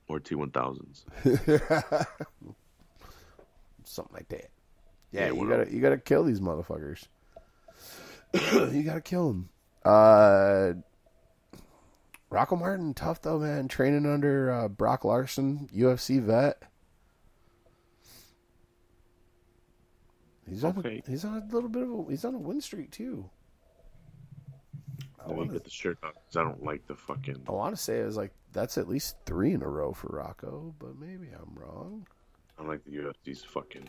or T one thousands. something like that. Yeah, Yeah, you gotta you gotta kill these motherfuckers. you gotta kill them. Uh, Rocco Martin, tough though, man. Training under uh, Brock Larson, UFC vet. He's on. Okay. A, he's on a little bit of a. He's on a win streak too. I Let me want get the shirt off 'cause I don't like the fucking. I want to say it was like that's at least three in a row for Rocco, but maybe I'm wrong. I don't like the UFC's fucking.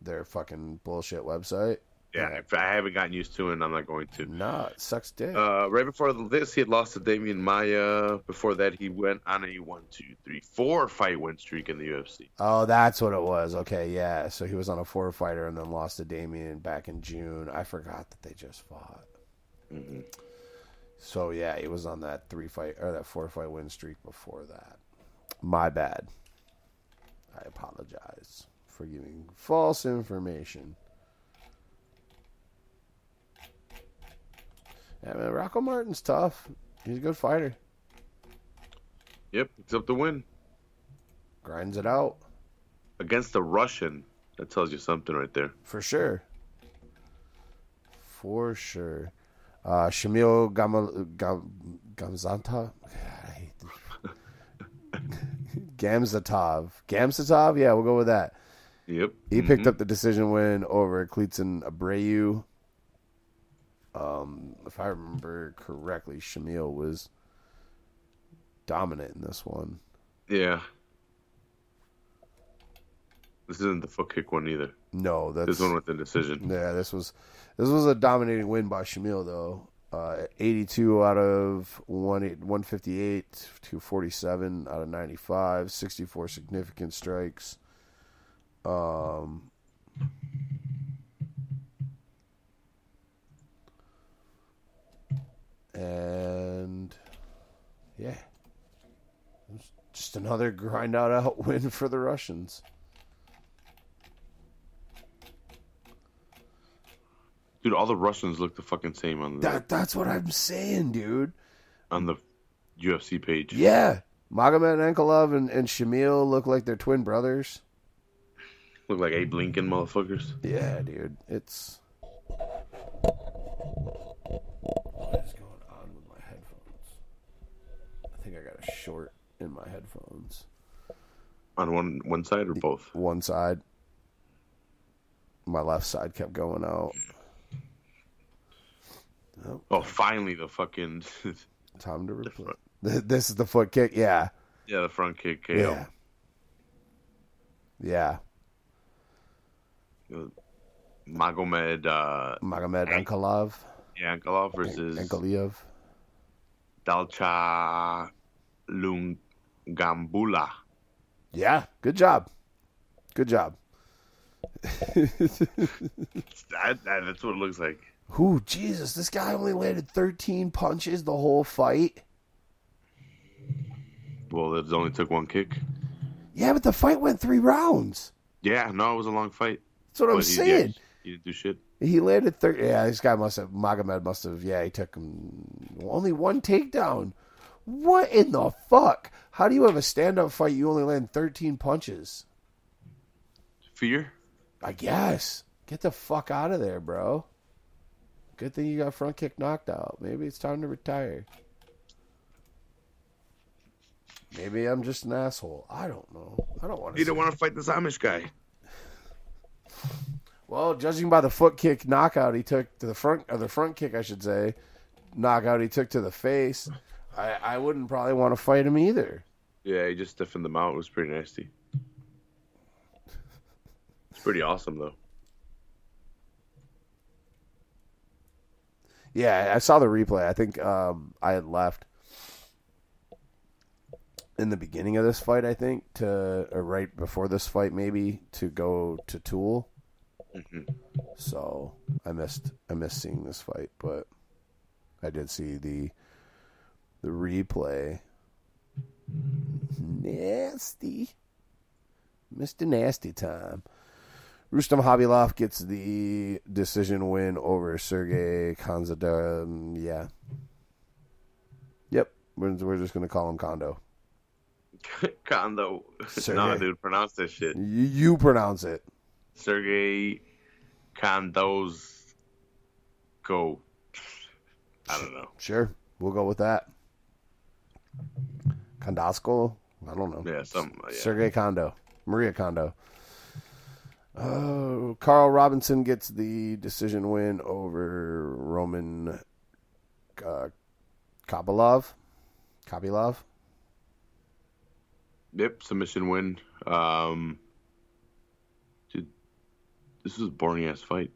Their fucking bullshit website. Yeah, if I haven't gotten used to it, and I'm not going to. Nah, it sucks dick. Uh, right before this, he had lost to Demian Maia. Before that, he went on a one, two, three, four fight win streak in the UFC. Oh, that's what it was. Okay, yeah. So he was on a four fighter and then lost to Demian back in June. I forgot that they just fought. hmm So yeah, he was on that three fight or that four fight win streak before that. My bad. I apologize for giving false information. Yeah, man, Rocco Martin's tough. He's a good fighter. Yep, except the win Grinds it out against the Russian. That tells you something right there. for sure. For sure. Uh, Shamil Gamal, Gam, Gamzanta. I hate this. Gamzatov. Gamzatov? Yeah, we'll go with that. Yep. He picked Mhm. up the decision win over Klidson Abreu. Um, if I remember correctly, Shamil was dominant in this one. Yeah. This isn't the foot kick one either. No, that's This one with the decision. Yeah, this was this was a dominating win by Shamil though. Uh, 82 out of 1 158 to 47 out of 95, 64 significant strikes. Um and yeah. Just another grind out out win for the Russians. Dude, all the Russians look the fucking same on the That that's what I'm saying, dude. on the UFC page. Yeah. Magomed Ankalaev and, and Shamil look like they're twin brothers. Look like Abe Lincoln motherfuckers. Yeah, dude. It's. What is going on with my headphones? I think I got a short in my headphones. On one one side or both? One side. My left side kept going out. Oh, Oh, finally the fucking time to replace. front. This is the foot kick. Yeah. yeah the front kick KO. Yeah. Yeah. Magomed uh, Magomed Ank- Ankalaev. Yankolov versus Ankalaev. Dalcha Lungiambula. Yeah, good job. Good job. That, that, that's what it looks like. Who, Jesus, this guy only landed 13 punches the whole fight. Well, it only took one kick. Yeah, but the fight went three rounds. Yeah, no, it was a long fight. That's what I'm he- saying. yeah, he didn't do shit. He landed 30. Yeah, this guy must have, Magomed must have, yeah, he took him only one takedown. What in the fuck? How do you have a stand up fight? You only land 13 punches. Fear? I guess. Get the fuck out of there, bro. Good thing you got front kick knocked out. Maybe it's time to retire. Maybe I'm just an asshole. I don't know. I don't want to. He didn't want to fight this Amish guy. Well, judging by the foot kick knockout he took to the front, or the front kick, I should say, knockout he took to the face, I, I wouldn't probably want to fight him either. Yeah, he just stiffened them out. It was pretty nasty. It's pretty awesome though. Yeah, I saw the replay. I think um, I had left in the beginning of this fight. I think to or right before this fight, maybe to go to Tool. So I missed I missed seeing this fight, but I did see the the replay. Nasty, Mister Nasty Time. Rustam Khabilov gets the decision win over Sergey Konzadar. Um, yeah. Yep. We're, we're just going to call him Kondo. Kondo. Sergey. no, dude, pronounce this shit. You, you pronounce it. Sergey Kondo's go. I don't know. Sure. We'll go with that. Kondasko? I don't know. Yeah, something. Yeah. Sergey Kondo. Maria Kondo. Oh, Carl Robinson gets the decision win over Roman uh, Kabilov. Kabilov. Yep, submission win. Um, dude, this was a boring ass fight.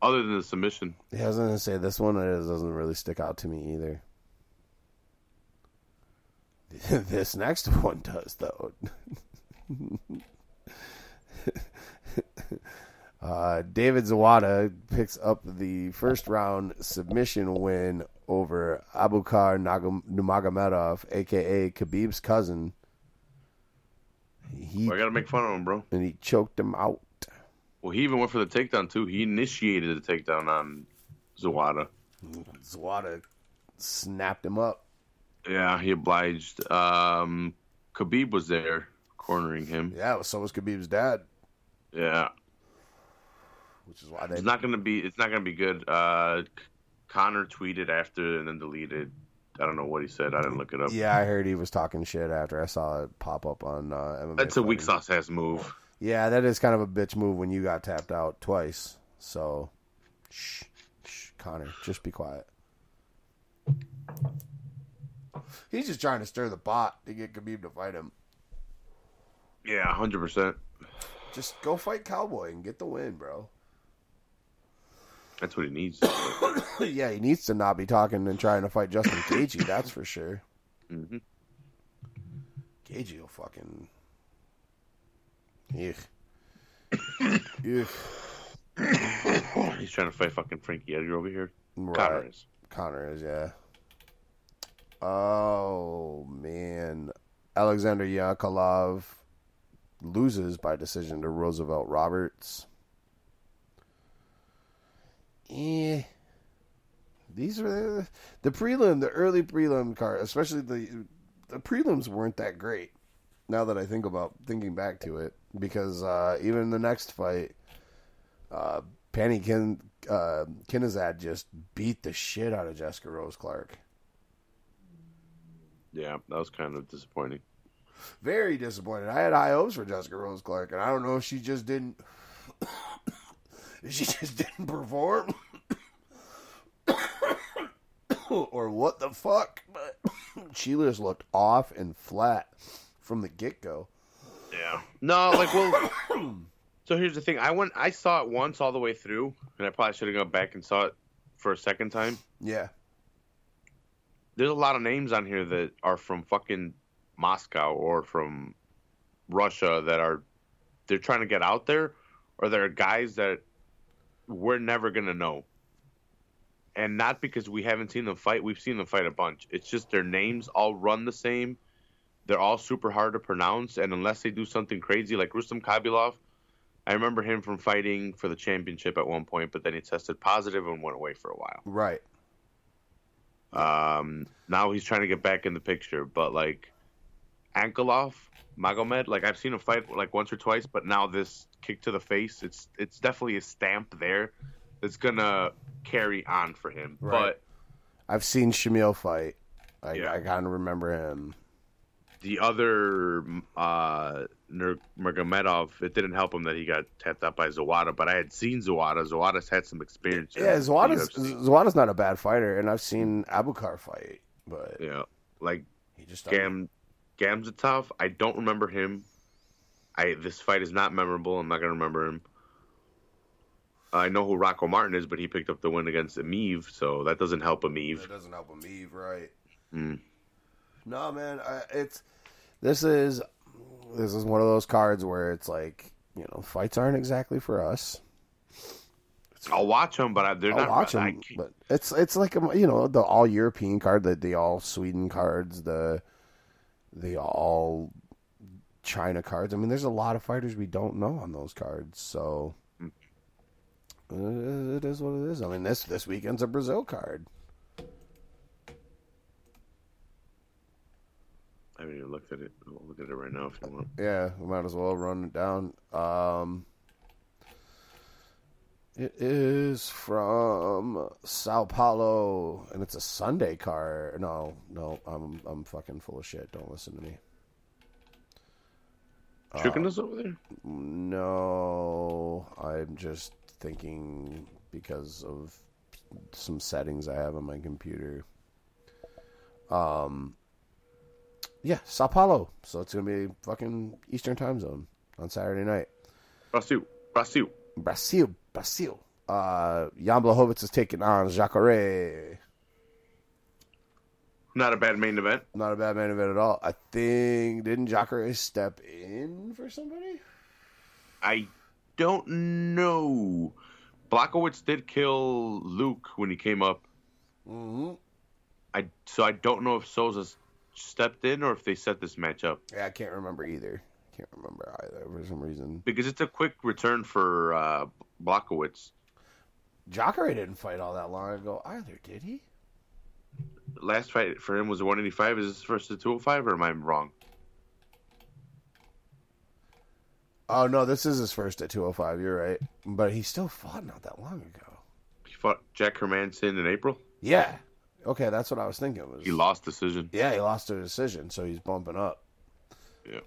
Other than the submission, Yeah, I was gonna say this one it doesn't really stick out to me either. this next one does though. uh, David Zawada picks up the first round submission win over Abukar Nurmagomedov, aka Khabib's cousin. He I gotta make fun of him, bro. and he choked him out. Well, he even went for the takedown too. He initiated the takedown on Zawada. Zawada snapped him up. Yeah, he obliged. Um, Khabib was there cornering him. Yeah, so was Khabib's dad, Yeah, which is why they it's not gonna be. It's not gonna be good. Uh, Conor tweeted after and then deleted. I don't know what he said. I didn't look it up. Yeah, I heard he was talking shit after I saw it pop up on uh, MMA. That's a weak sauce ass move. Yeah, that is kind of a bitch move when you got tapped out twice. So, shh, shh, Conor, just be quiet. He's just trying to stir the pot to get Khabib to fight him. Yeah, hundred percent. Just go fight Cowboy and get the win, bro. That's what he needs. yeah, he needs to not be talking and trying to fight Justin Gaethje. that's for sure. Mm-hmm. Gaethje will fucking. Ugh. Ugh. He's trying to fight fucking Frankie Edgar over here. Right. Conor is. Conor is, yeah. Oh man, Alexander Yakovlev loses by decision to Roosevelt Roberts. Eh. These are the, the prelim, the early prelim card, especially the the prelims weren't that great. Now that I think about thinking back to it, because uh, even the next fight, uh, Penny Kin, uh, Kinazad just beat the shit out of Jessica Rose Clark. Yeah, that was kind of disappointing. Very disappointed. I had high hopes for Jessica Rose Clark, and I don't know if she just didn't. she just didn't perform, or what the fuck. But she just looked off and flat from the get go. Yeah. No, like well. so here's the thing. I went. I saw it once all the way through, and I probably should have gone back and saw it for a second time. Yeah, There's a lot of names on here that are from fucking Moscow or from Russia that are they're trying to get out there, or they're guys that we're never gonna know. And not because we haven't seen them fight. We've seen them fight a bunch. It's just their names all run the same. They're all super hard to pronounce, and unless they do something crazy like Rustam Khabilov, I remember him from fighting for the championship at one point, but then he tested positive and went away for a while. right. Um, now he's trying to get back in the picture, but like Ankalaev, Magomed, like I've seen him fight like once or twice, but now this kick to the face, it's it's definitely a stamp there that's gonna carry on for him. Right. I've seen Shamil fight, I, Yeah. I kind of remember him. The other uh, Nurmagomedov, it didn't help him that he got tapped out by Zawada, but I had seen Zawada. Zawada's had some experience. Yeah, Zawada's Zawada's not a bad fighter, and I've seen Abukar fight, but Yeah, like he just doesn't- Gam Gamzatov, I don't remember him. I this fight is not memorable. I'm not gonna remember him. I know who Rocco Martin is, but he picked up the win against Emeev, so that doesn't help Emeev. That doesn't help him Eve, right? Mm. No, man, I, it's this is this is one of those cards where it's like you know fights aren't exactly for us. I'll watch them, but I, they're I'll not. watch them, but it's it's like um, you know the all European card, the the all Sweden cards, the the all China cards. I mean, there's a lot of fighters we don't know on those cards, so Mm. uh, it is what it is. I mean, this this weekend's a Brazil card. I haven't even looked at it. I'll look at it right now if you want. Yeah, we might as well run it down. Um, it is from Sao Paulo, and it's a Sunday card. No, no, I'm I'm fucking full of shit. Don't listen to me. Tricking us over there? No, I'm just thinking because of some settings I have on my computer. Um, yeah, Sao Paulo. So it's gonna be fucking Eastern time zone on Saturday night. Brasil, Brasil. Brazil, Brazil. Uh, Jan Blachowicz is taking on Jacare. Not a bad main event. Not a bad main event at all. I think didn't Jacare step in for somebody? I don't know. Blachowicz did kill Luke when he came up. Mm-hmm. I so I don't know if Souza stepped in or if they set this match up Yeah, I can't remember either. Can't remember either for some reason. because it's a quick return for uh, Blachowicz. Jacare didn't fight all that long ago either, did he? Last fight for him was 185. Is this versus 205 or am I wrong? Oh no, this is his first at 205. You're right, but he still fought not that long ago. He fought Jack Hermansson in April. Yeah. Okay, that's what I was thinking. Was He lost decision. Yeah, he lost a decision, so he's bumping up. Yeah.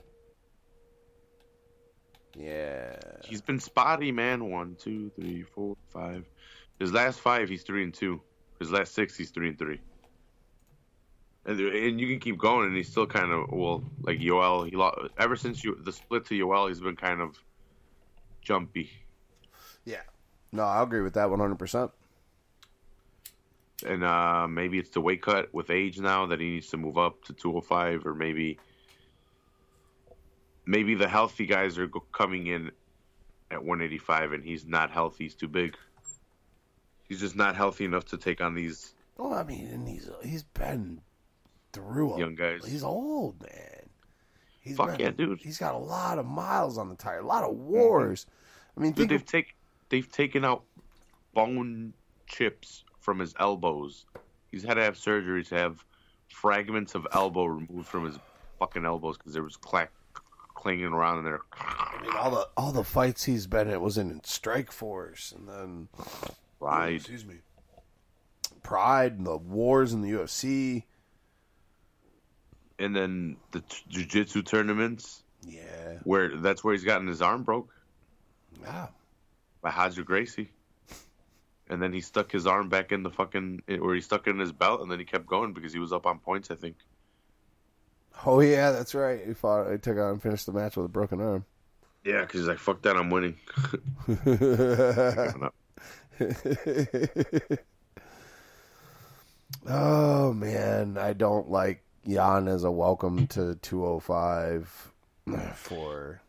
Yeah. He's been spotty, man. One, two, three, four, five. His last five, he's three and two. His last six, he's three and three. And, and you can keep going, and he's still kind of well, like Yoel. He lost ever since you the split to Yoel. He's been kind of jumpy. Yeah. No, I agree with that 100. percent and uh, maybe it's the weight cut with age now that he needs to move up to 205 or maybe maybe the healthy guys are coming in at 185 and he's not healthy he's too big he's just not healthy enough to take on these Well, I mean, and he's he's been through a, Young guys. He's old, man. He's Fuck yeah, dude. He's got a lot of miles on the tire, a lot of wars. I mean, Dude, they've of, take they've taken out bone chips from his elbows he's had to have surgery to have fragments of elbow removed from his fucking elbows because there was clack clinging around in there I mean, all the all the fights he's been in was in Strikeforce, and then right excuse me, Pride and the wars in the UFC. and then the t- jiu-jitsu tournaments Yeah, where that's where he's gotten his arm broke wow. by Hadju Gracie. And then he stuck his arm back in the fucking, or he stuck it in his belt, and then he kept going because he was up on points, I think. Oh yeah, that's right. He fought. He took out and finished the match with a broken arm. Yeah, because he's like, fuck that, I'm winning. Oh man, I don't like Jan as a welcome to 205 for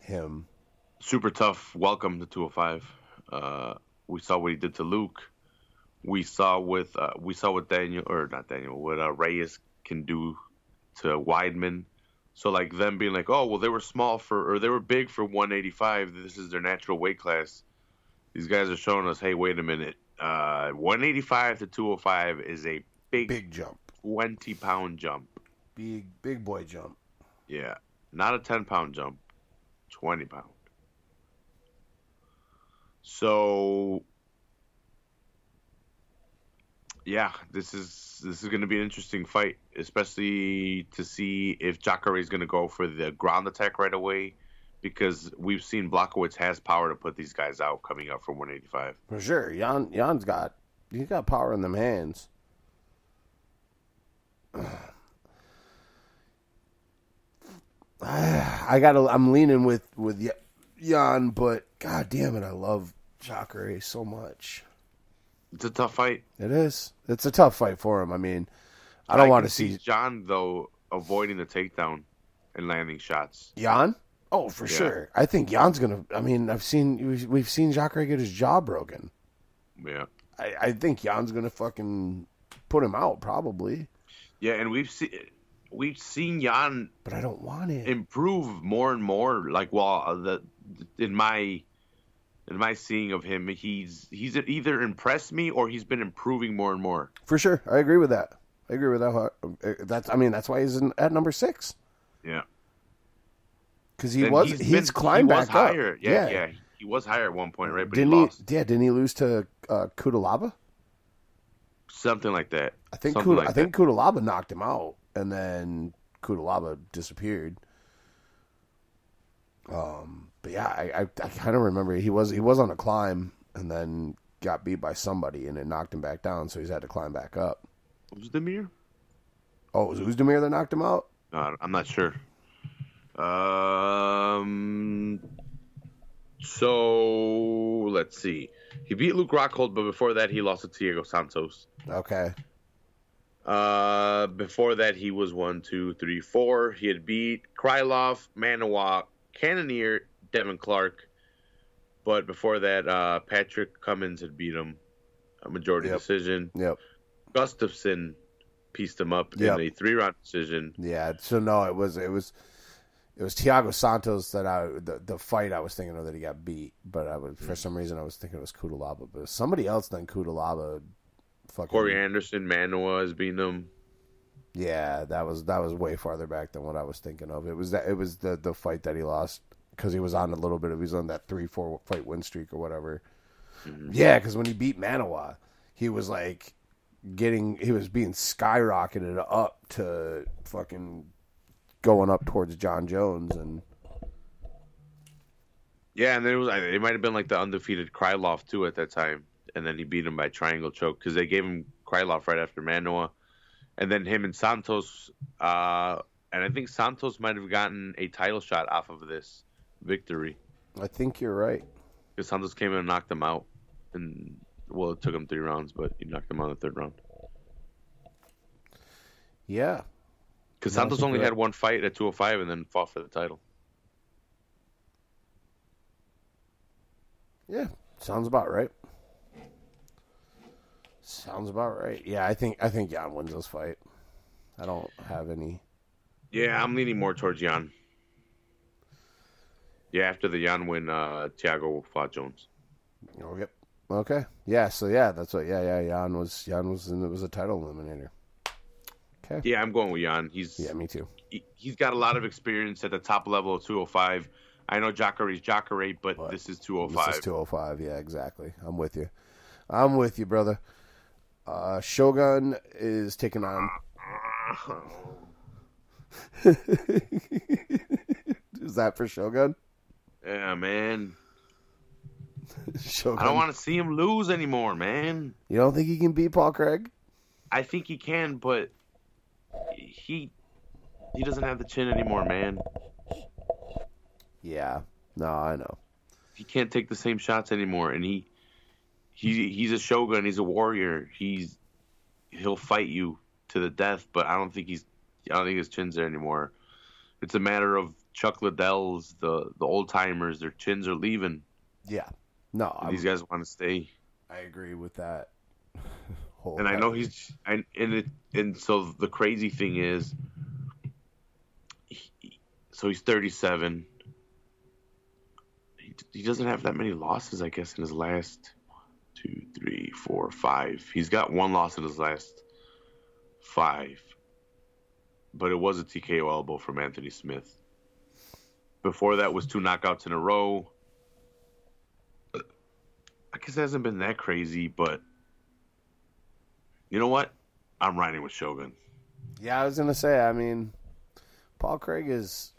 him. Super tough. Welcome to 205. Uh, we saw what he did to Luke. We saw with uh, we saw what Daniel or not Daniel, what uh, Reyes can do to Weidman. So like them being like, oh well, they were small for or they were big for 185. This is their natural weight class. These guys are showing us, hey, wait a minute. Uh, 185 to 205 is a big, Big jump, 20 pound jump. big big boy jump. Yeah, not a 10 pound jump, 20 pound. So yeah, this is this is going to be an interesting fight, especially to see if Jacare is going to go for the ground attack right away, because we've seen Blachowicz has power to put these guys out coming up from 185. For sure, Jan Jan's got he's got power in them hands. I got to I'm leaning with with Jan, but god damn it, I love Jacare so much. It's a tough fight. It is. It's a tough fight for him. I mean, I don't want to see John though avoiding the takedown and landing shots. Jan. Oh, for yeah. sure. I think Jan's gonna. I mean, I've seen we've seen Jacare get his jaw broken. Yeah. I, I think Jan's gonna fucking put him out probably. Yeah, and we've seen we've seen Jan, but I don't want it improve more and more. Like, well, the in my in my seeing of him, he's he's either impressed me or he's been improving more and more. For sure, I agree with that. I agree with that. Uh, that's I mean that's why he's in, at number six. Yeah, because he was he's, he's been, climbed he back higher. up. Yeah, yeah, yeah, he was higher at one point, right? But didn't he, he Yeah, didn't he lose to uh, Cutelaba? Something like that. I think Kuda, like I think Cutelaba knocked him out, and then Cutelaba disappeared. Um, but yeah, I I, I kind of remember he was he was on a climb and then got beat by somebody and it knocked him back down, so he's had to climb back up. Oezdemir? Oh, it was Oezdemir that knocked him out? Uh, I'm not sure. Um. So let's see. He beat Luke Rockhold, but before that he lost to Diego Santos. Okay. Uh, before that he was one, two, three, four. He had beat Krylov, Manuwa, Cannonier, Devin Clark. But before that, uh, Patrick Cummins had beat him, a majority yep. decision. Yep. Gustafsson pieced him up yep. in a three round decision. Yeah. So no, it was it was it was Thiago Santos that I the, the fight I was thinking of that he got beat, but I was for some reason I was thinking it was Cutelaba, but somebody else than Cutelaba. Fucking, Corey Anderson, Manuwa has beaten him. Yeah, that was that was way farther back than what I was thinking of. It was that it was the the fight that he lost because he was on a little bit of he's on that three four fight win streak or whatever. Mm-hmm. Yeah, because when he beat Manuwa, he was like getting he was being skyrocketed up to fucking going up towards Jon Jones and. Yeah, and then it was it might have been like the undefeated Krylov too at that time, and then he beat him by triangle choke because they gave him Krylov right after Manuwa, and then him and Santos, uh, and I think Santos might have gotten a title shot off of this victory. I think you're right. Because Santos came in and knocked him out, and well, it took him three rounds, but he knocked him out in the third round. Yeah. Because Santos only had one fight at 205 and then fought for the title. Yeah, sounds about right. Sounds about right. Yeah, I think I think Jan wins this fight. I don't have any. Yeah, I'm leaning more towards Jan. Yeah, after the Jan win, uh, Thiago fought Jones. Oh, yep. Okay. Yeah. So yeah, that's what. Yeah, yeah. Jan was Jan was and it was a title eliminator. Okay. Yeah, I'm going with Jan. He's yeah, me too. He, has got a lot of experience at the top level of 205. I know Jacare's Jacare, but, but this is 205. This is 205. Yeah, exactly. I'm with you. I'm with you, brother. Uh, Shogun is taking on. is that for Shogun? Yeah, man. I don't want to see him lose anymore, man. You don't think he can beat Paul Craig? I think he can, but he he doesn't have the chin anymore, man. Yeah. No, I know. He can't take the same shots anymore, and he he he's a shogun. He's a warrior. He's he'll fight you to the death, but I don't think he's I don't think his chin's there anymore. It's a matter of Chuck Liddell's, the the old timers, their chins are leaving. Yeah, no, these guys want to stay. I agree with that. and I know he's and and it and so the crazy thing is, he, so he's thirty seven. He, he doesn't have that many losses, I guess, in his last two, three, four, five. He's got one loss in his last five, but it was a TKO elbow from Anthony Smith. Before that was two knockouts in a row. I guess it hasn't been that crazy, but You know what? I'm riding with Shogun. Yeah, I was gonna say. I mean, Paul Craig is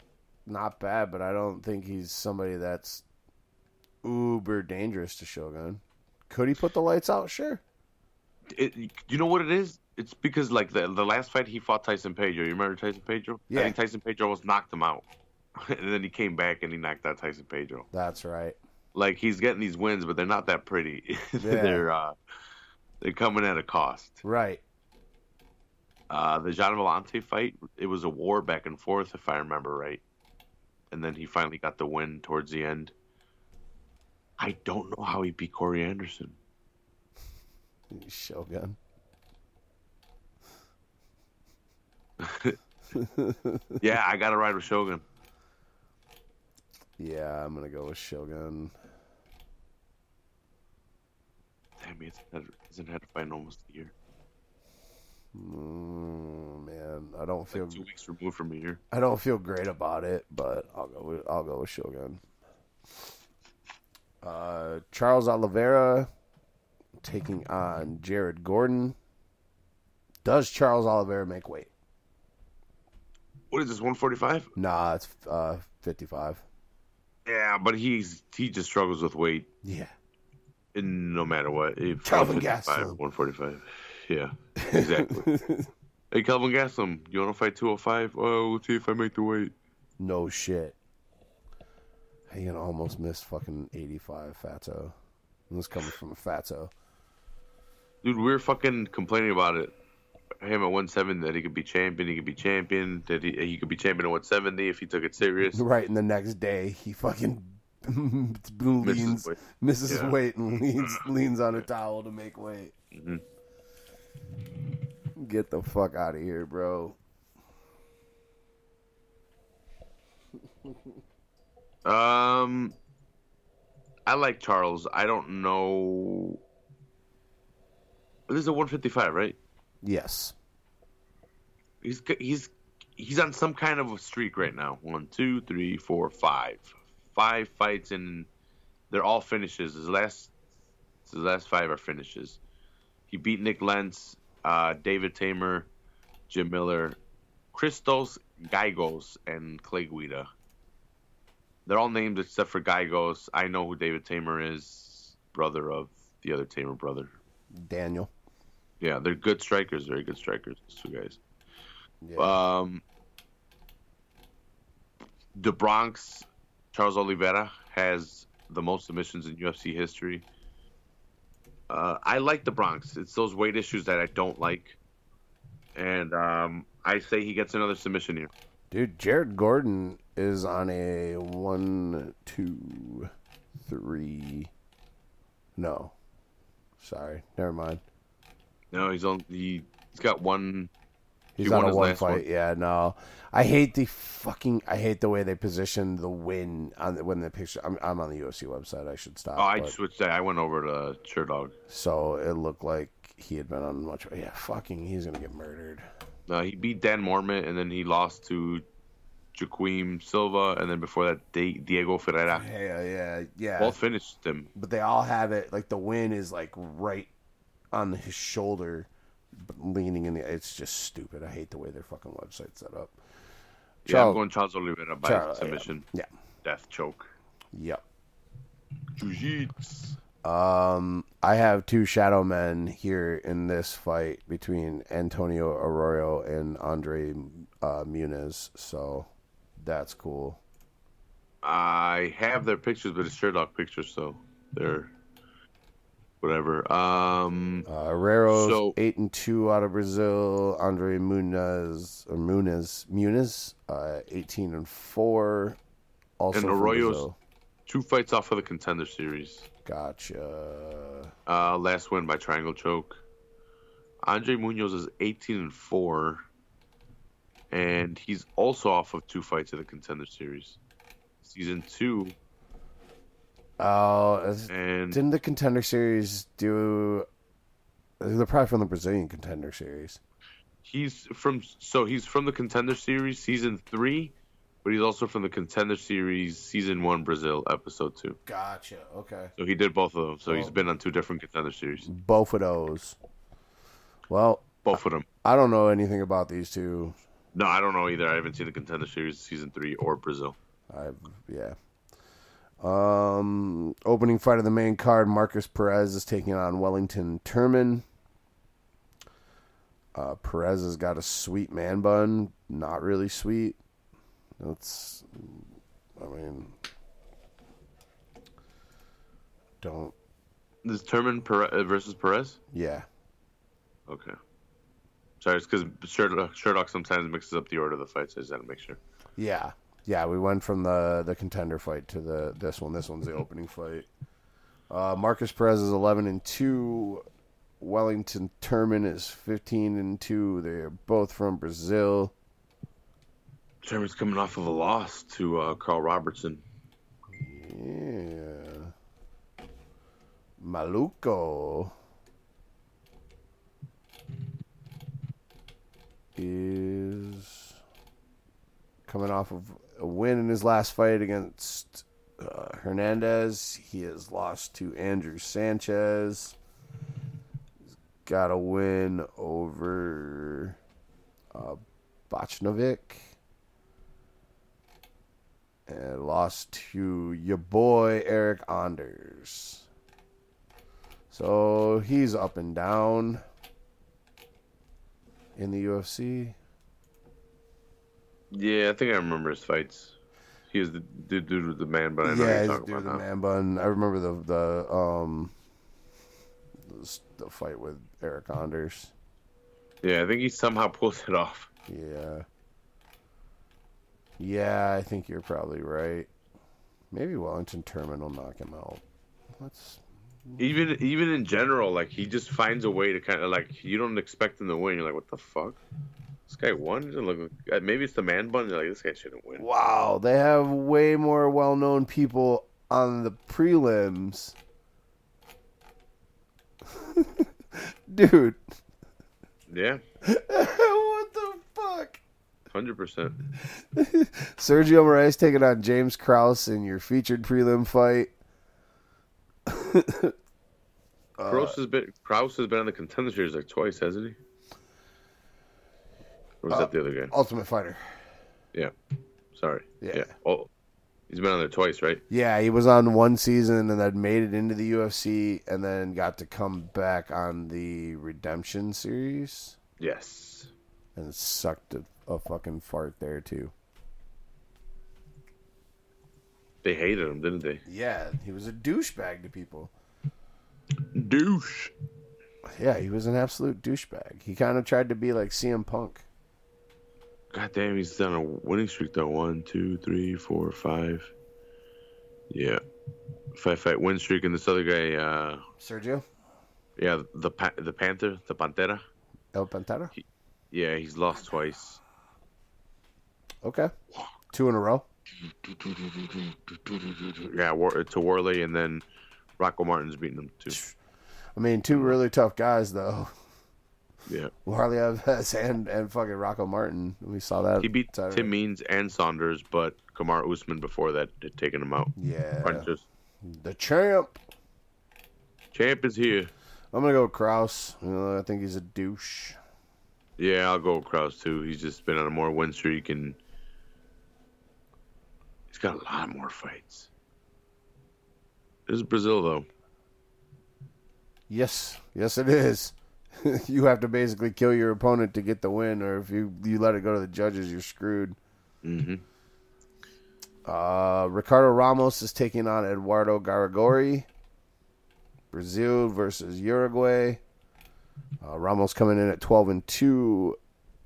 not bad, but I don't think he's somebody that's uber dangerous to Shogun. Could he put the lights out? Sure. It, you know what it is? It's because like the the last fight he fought Tyson Pedro. You remember Tyson Pedro? Yeah. I think Tyson Pedro almost knocked him out, and then he came back and he knocked out Tyson Pedro. That's right. Like he's getting these wins, but they're not that pretty. Yeah. they're uh, they're coming at a cost. Right. Uh, the Gian Villante fight, it was a war back and forth, if I remember right. And then he finally got the win towards the end. I don't know how he beat Corey Anderson. Shogun. Yeah, I got to ride with Shogun. Yeah, I'm gonna go with Shogun. Damn, he hasn't had, a fight in almost a year. Mm, man, I don't feel Like two weeks removed from a year. I don't feel great about it, but I'll go with I'll go with Shogun. Uh, Charles Oliveira taking on Jared Gordon. Does Charles Oliveira make weight? What is this, 145? Nah, it's uh, 55. Yeah, but he's he just struggles with weight, Yeah. and no matter what. Calvin 155, Gastelum. 145. Yeah, exactly. hey, Calvin Gaslam, you want to fight 205? Oh, let's see if I make the weight. No shit. He almost miss fucking 85 Fato. And This coming from a Fato. Dude, we were fucking complaining about it. Him at 170 that he could be champion, he could be champion, that he, he could be champion at 170 if he took it serious. Right, and the next day he fucking leans, weight. misses Yeah. weight and leans leans on a towel to make weight. Mhm. Get the fuck out of here, bro. Um, I like Charles. I don't know. This is a 155, right? Yes. He's he's he's on some kind of a streak right now. One, two, three, four, five, five fights, and they're all finishes. His last his last five are finishes. He beat Nik Lentz, uh, David Teymur, Jim Miller, Christos Giagos, and Clay Guida. They're all named except for Giagos. I know who David Teymur is, brother of the other Teymur brother. Daniel. Yeah, they're good strikers, very good strikers, those two guys. Yeah. Um, the Bronx, Charles Oliveira has the most submissions in UFC history. Uh, I like the Bronx. It's those weight issues that I don't like, and um, I say he gets another submission here. Dude, Jared Gordon is on a one, two, three. No. Sorry. Never mind. No, he's on. He, he's got one. He's He on a one fight. one. Yeah, no. I hate the fucking. I hate the way they position the win on the, when the picture. I'm, I'm on the UFC website. I should stop. Oh, I switched that. I went over to Sherdog. so it looked like he had been on much. Yeah, fucking. He's gonna get murdered. Uh, he beat Dan Mormont, and then he lost to Joaquim Silva, and then before that, Di- Diego Ferreira. Yeah, yeah, yeah. Both finished him. but they all have it. Like the win is like right on his shoulder, but leaning in the. It's just stupid. I hate the way their fucking website's set up. Yeah, Charles- I'm going Charles Oliveira by Charles- submission. Yeah. Death choke. Yep. Jiu-jitsu. Um, I have two shadow men here in this fight between Antonio Arroyo and Andre uh, Muniz. So that's cool. I have their pictures, but it's Sherdog pictures, so they're whatever. Um, Uh, So- eight and two out of Brazil. Andre Muniz or Muniz Muniz uh, eighteen and four. Also And Arroyo's- two fights off of the contender series. Gotcha. Uh, last win by triangle choke. Andre Munoz is 18 and four, and he's also off of two fights of the contender series. Season two, Oh, is- and didn't the contender series do? They're probably from the Brazilian contender series. he's from so he's from the contender series season three, but he's also from the contender series season one Brazil episode two. Gotcha. Okay. So he did both of them. So he's been on two different contender series. Both of those. Well, Both of them. I don't know anything about these two. No, I don't know either. I haven't seen the contender series season three or Brazil. I yeah. Um, opening fight of the main card: Marcus Perez is taking on Wellington Turman. Uh, Perez has got a sweet man bun, not really sweet. That's, I mean, don't. This Turman Perez versus Perez. Yeah, Okay. Sorry, it's because Sherdog, Sherdog sometimes mixes up the order of the fights. I just had to make sure. yeah, yeah. We went from the the contender fight to the this one. This one's the opening fight. Uh, Marcus Perez is eleven and two. Wellington Turman is fifteen and two. They're both from Brazil. Turman's coming off of a loss to uh, Karl Roberson. Yeah. Maluco is coming off of a win in his last fight against uh, Hernandez. He has lost to Andrew Sanchez. He's got a win over uh, Bachnovic and lost to your boy Eric Anders. So he's up and down in the UFC. Yeah, I think I remember his fights. He was the the dude with the man, bun. I yeah, talking doing about the now. man bun. I remember the the um the, the fight with Eric Anders. Yeah, I think he somehow pulls it off. Yeah. Yeah, I think you're probably right. Maybe Wellington Turman will knock him out. Let's Even even in general, like he just finds a way to kind of like you don't expect him to win. You're like, what the fuck? This guy won. Look. uh, Maybe it's the man bun. You're like, this guy shouldn't win. Wow, they have way more well-known people on the prelims. Dude, Yeah, what the fuck? Hundred percent. Sergio Moraes taking on James Krause in your featured prelim fight. Krause has been Krause has been on the contender series like twice, hasn't he? Or was that the other guy? Uh, Ultimate Fighter. Yeah. Sorry. Yeah. Oh, he's been on there twice, right? Yeah, he was on one season and then made it into the UFC and then got to come back on the Redemption series Yes. and sucked a, a fucking fart there too. They hated him, didn't they? Yeah, he was a douchebag to people. Douche. Yeah, he was an absolute douchebag. He kind of tried to be like CM Punk. God damn, he's done a winning streak though. One, two, three, four, five. Yeah. Five fight win streak, and this other guy, uh, Sergio yeah, the pa- the Panther, the Pantera. El Pantera. Yeah, he's lost twice. Okay, two in a row. Yeah, War- to Warlley, and then Rocco Martin's beating him too. I mean, two really tough guys though. Yeah, Harley Alves and and fucking Rocco Martin. We saw that. he beat Saturday. Tim Means and Saunders, but Kamaru Usman before that had taken him out. Yeah, Punches. the champ. Champ is here. I'm gonna go with Krause. You know, I think he's a douche. Yeah, I'll go with Krause too. He's just been on a more win streak and he's got a lot more fights. This is Brazil though. Yes, yes, it is. you have to basically kill your opponent to get the win, or if you you let it go to the judges, you're screwed. hmm Uh, Ricardo Ramos is taking on Eduardo Garagorri. Brazil versus Uruguay. Uh, Ramos coming in at 12 and 2.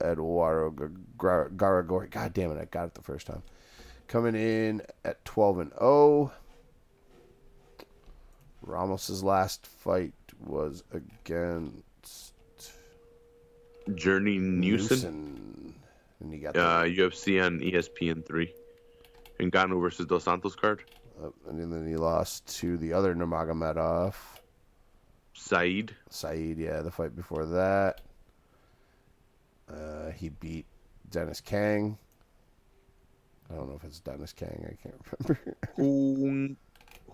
Eduardo Gar- Gar- Garagorri. God damn it, I got it the first time. Coming in at 12 and 0. Ramos's last fight was against Journey Newson. And he got the uh, UFC on ESPN three. and Ngannou versus Dos Santos card. Uh, and then he lost to the other Nurmagomedov, Saeed. Saeed. Yeah, the fight before that, uh, he beat Dennis Kang. I don't know if it's Dennis Kang. I can't remember. Who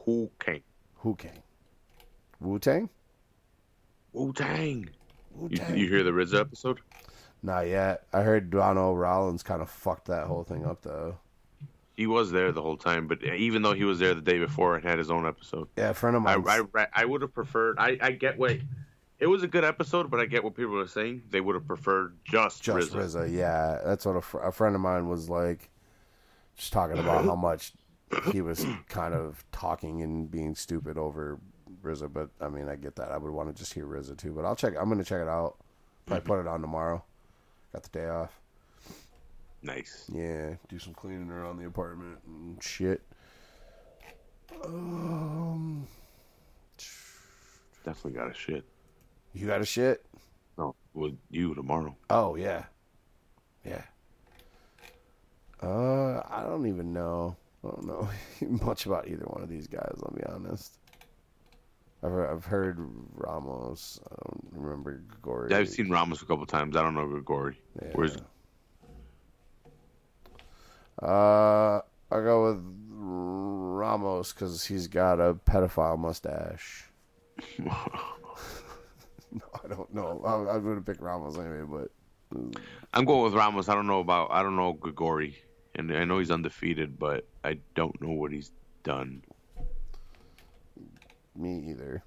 Who Kang? Who Kang? Wu Tang. Wu Tang. You, you hear the RZA episode? Not yet. I heard Donnell Rawlings kind of fucked that whole thing up though. He was there the whole time, but even though he was there the day before and had his own episode, Yeah, a friend of mine. I, I would have preferred. I, I get what it was a good episode, but I get what people were saying. They would have preferred just, just RZA. RZA. Yeah, that's what a, fr- a friend of mine was like, just talking about how much he was kind of talking and being stupid over RZA. But I mean, I get that. I would want to just hear RZA too. But I'll check. I'm gonna check it out. Probably put it on tomorrow. Got the day off. Nice. Yeah, do some cleaning around the apartment and shit. Um, Definitely got a shit. you got a shit? No, with you tomorrow. Oh yeah, yeah. Uh, I don't even know. I don't know much about either one of these guys. I'll be honest. I've heard, I've heard Ramos. I don't remember Grigori. Yeah, I've seen Ramos a couple times. I don't know Grigori. Yeah. Where's Uh, I go with Ramos because he's got a pedophile mustache. no, I don't know. I'm, I'm going to pick Ramos anyway, but I'm going with Ramos. I don't know about. I don't know Grigori, and I know he's undefeated, but I don't know what he's done. me either.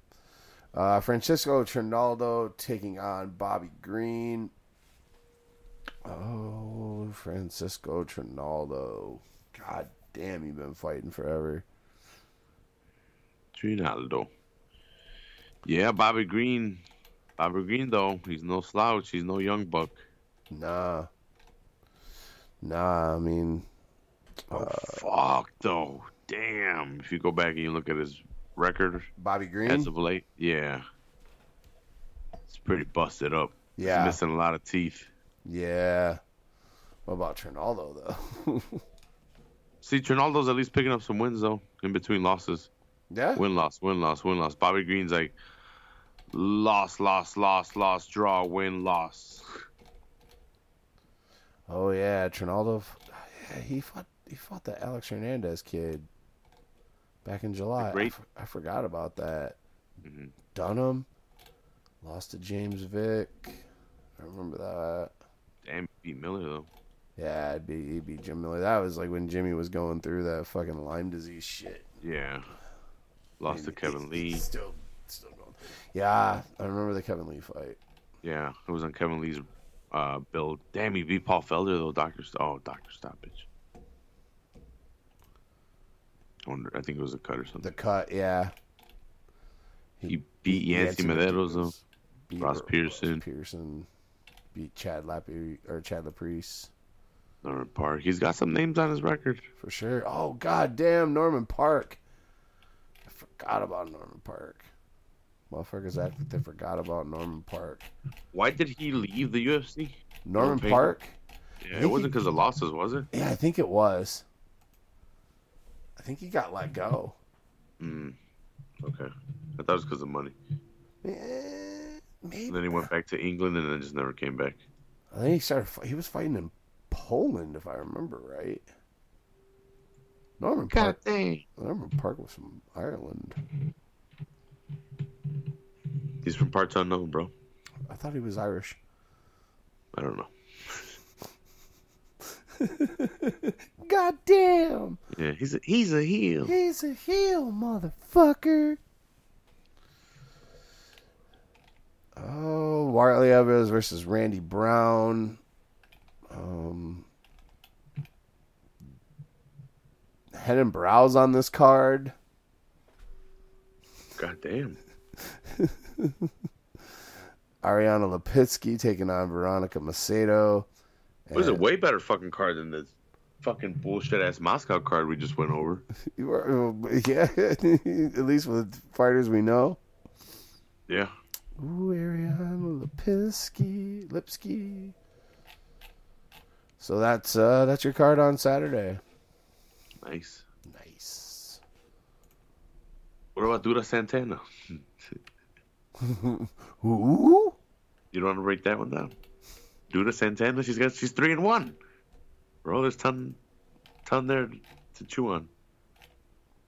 Uh, Francisco Trinaldo taking on Bobby Green. Oh, Francisco Trinaldo. God damn, you've been fighting forever. Trinaldo. Yeah, Bobby Green. Bobby Green though, he's no slouch. He's no young buck. Nah. Nah, I mean, Oh uh, fuck though. Damn. If you go back and you look at his record Bobby Green. as of late, yeah, it's pretty busted up. Yeah. He's missing a lot of teeth. Yeah. What about Trinaldo though? See, Trinaldo's at least picking up some wins though, in between losses. yeah. Win loss, win loss, win loss. Bobby Green's like loss, loss, loss, loss, draw, win, loss. Oh yeah, Trinaldo. f- Yeah, he fought. He fought the Alex Hernandez kid back in July. I, great- I forgot about that. Mhm. Dunham lost to James Vick. I remember that. Damn, beat Miller though. Yeah, it'd be it'd be Jim Miller. That was like when Jimmy was going through that fucking Lyme disease shit. Yeah. Lost to Kevin he's- Lee. he's Still, still going. Yeah, I remember the Kevin Lee fight. Yeah, it was on Kevin Lee's uh, build. Damn, he beat Paul Felder though. Doctor, oh, Doctor Stoppage. I wonder. I think it was a cut or something. The cut, yeah. He beat Yancy Medeiros though. Beat Ross Ro- Pearson. Pearson beat Chad Lappy or Chad Laprise Norman Parke. He's got some names on his record. for sure. Oh god damn Norman Parke. I forgot about Norman Parke. Motherfuckers act like they forgot about Norman Parke. Why did he leave the UFC? Norman Okay. Park? Yeah, it wasn't because of losses, was it? Yeah, I think it was. I think he got let go. Mm. Okay. I thought it was because of money. Eh, maybe. And then he went back to England and then just never came back. I think he started. He was fighting in Poland, if I remember right. Norman Parke. dang. Norman Parke was from Ireland. He's from parts unknown, bro. I thought he was Irish. I don't know. God damn! Yeah, he's a, he's a heel. He's a heel, motherfucker. Oh, Warley Evans versus Randy Brown. Um, Head and Browse on this card. God damn. Ariana Lipitsky taking on Veronica Macedo. It was a way better fucking card than this fucking bullshit ass Moscow card we just went over. You were- Yeah, at least with fighters we know. Yeah. Ooh, Ariana Lipinski, Lipsky. So that's uh that's your card on Saturday. Nice. Nice. What about Duda Santana? Ooh, You don't want to break that one down? Duda Santana, she's got she's three and one. Bro, there's ton ton there to chew on.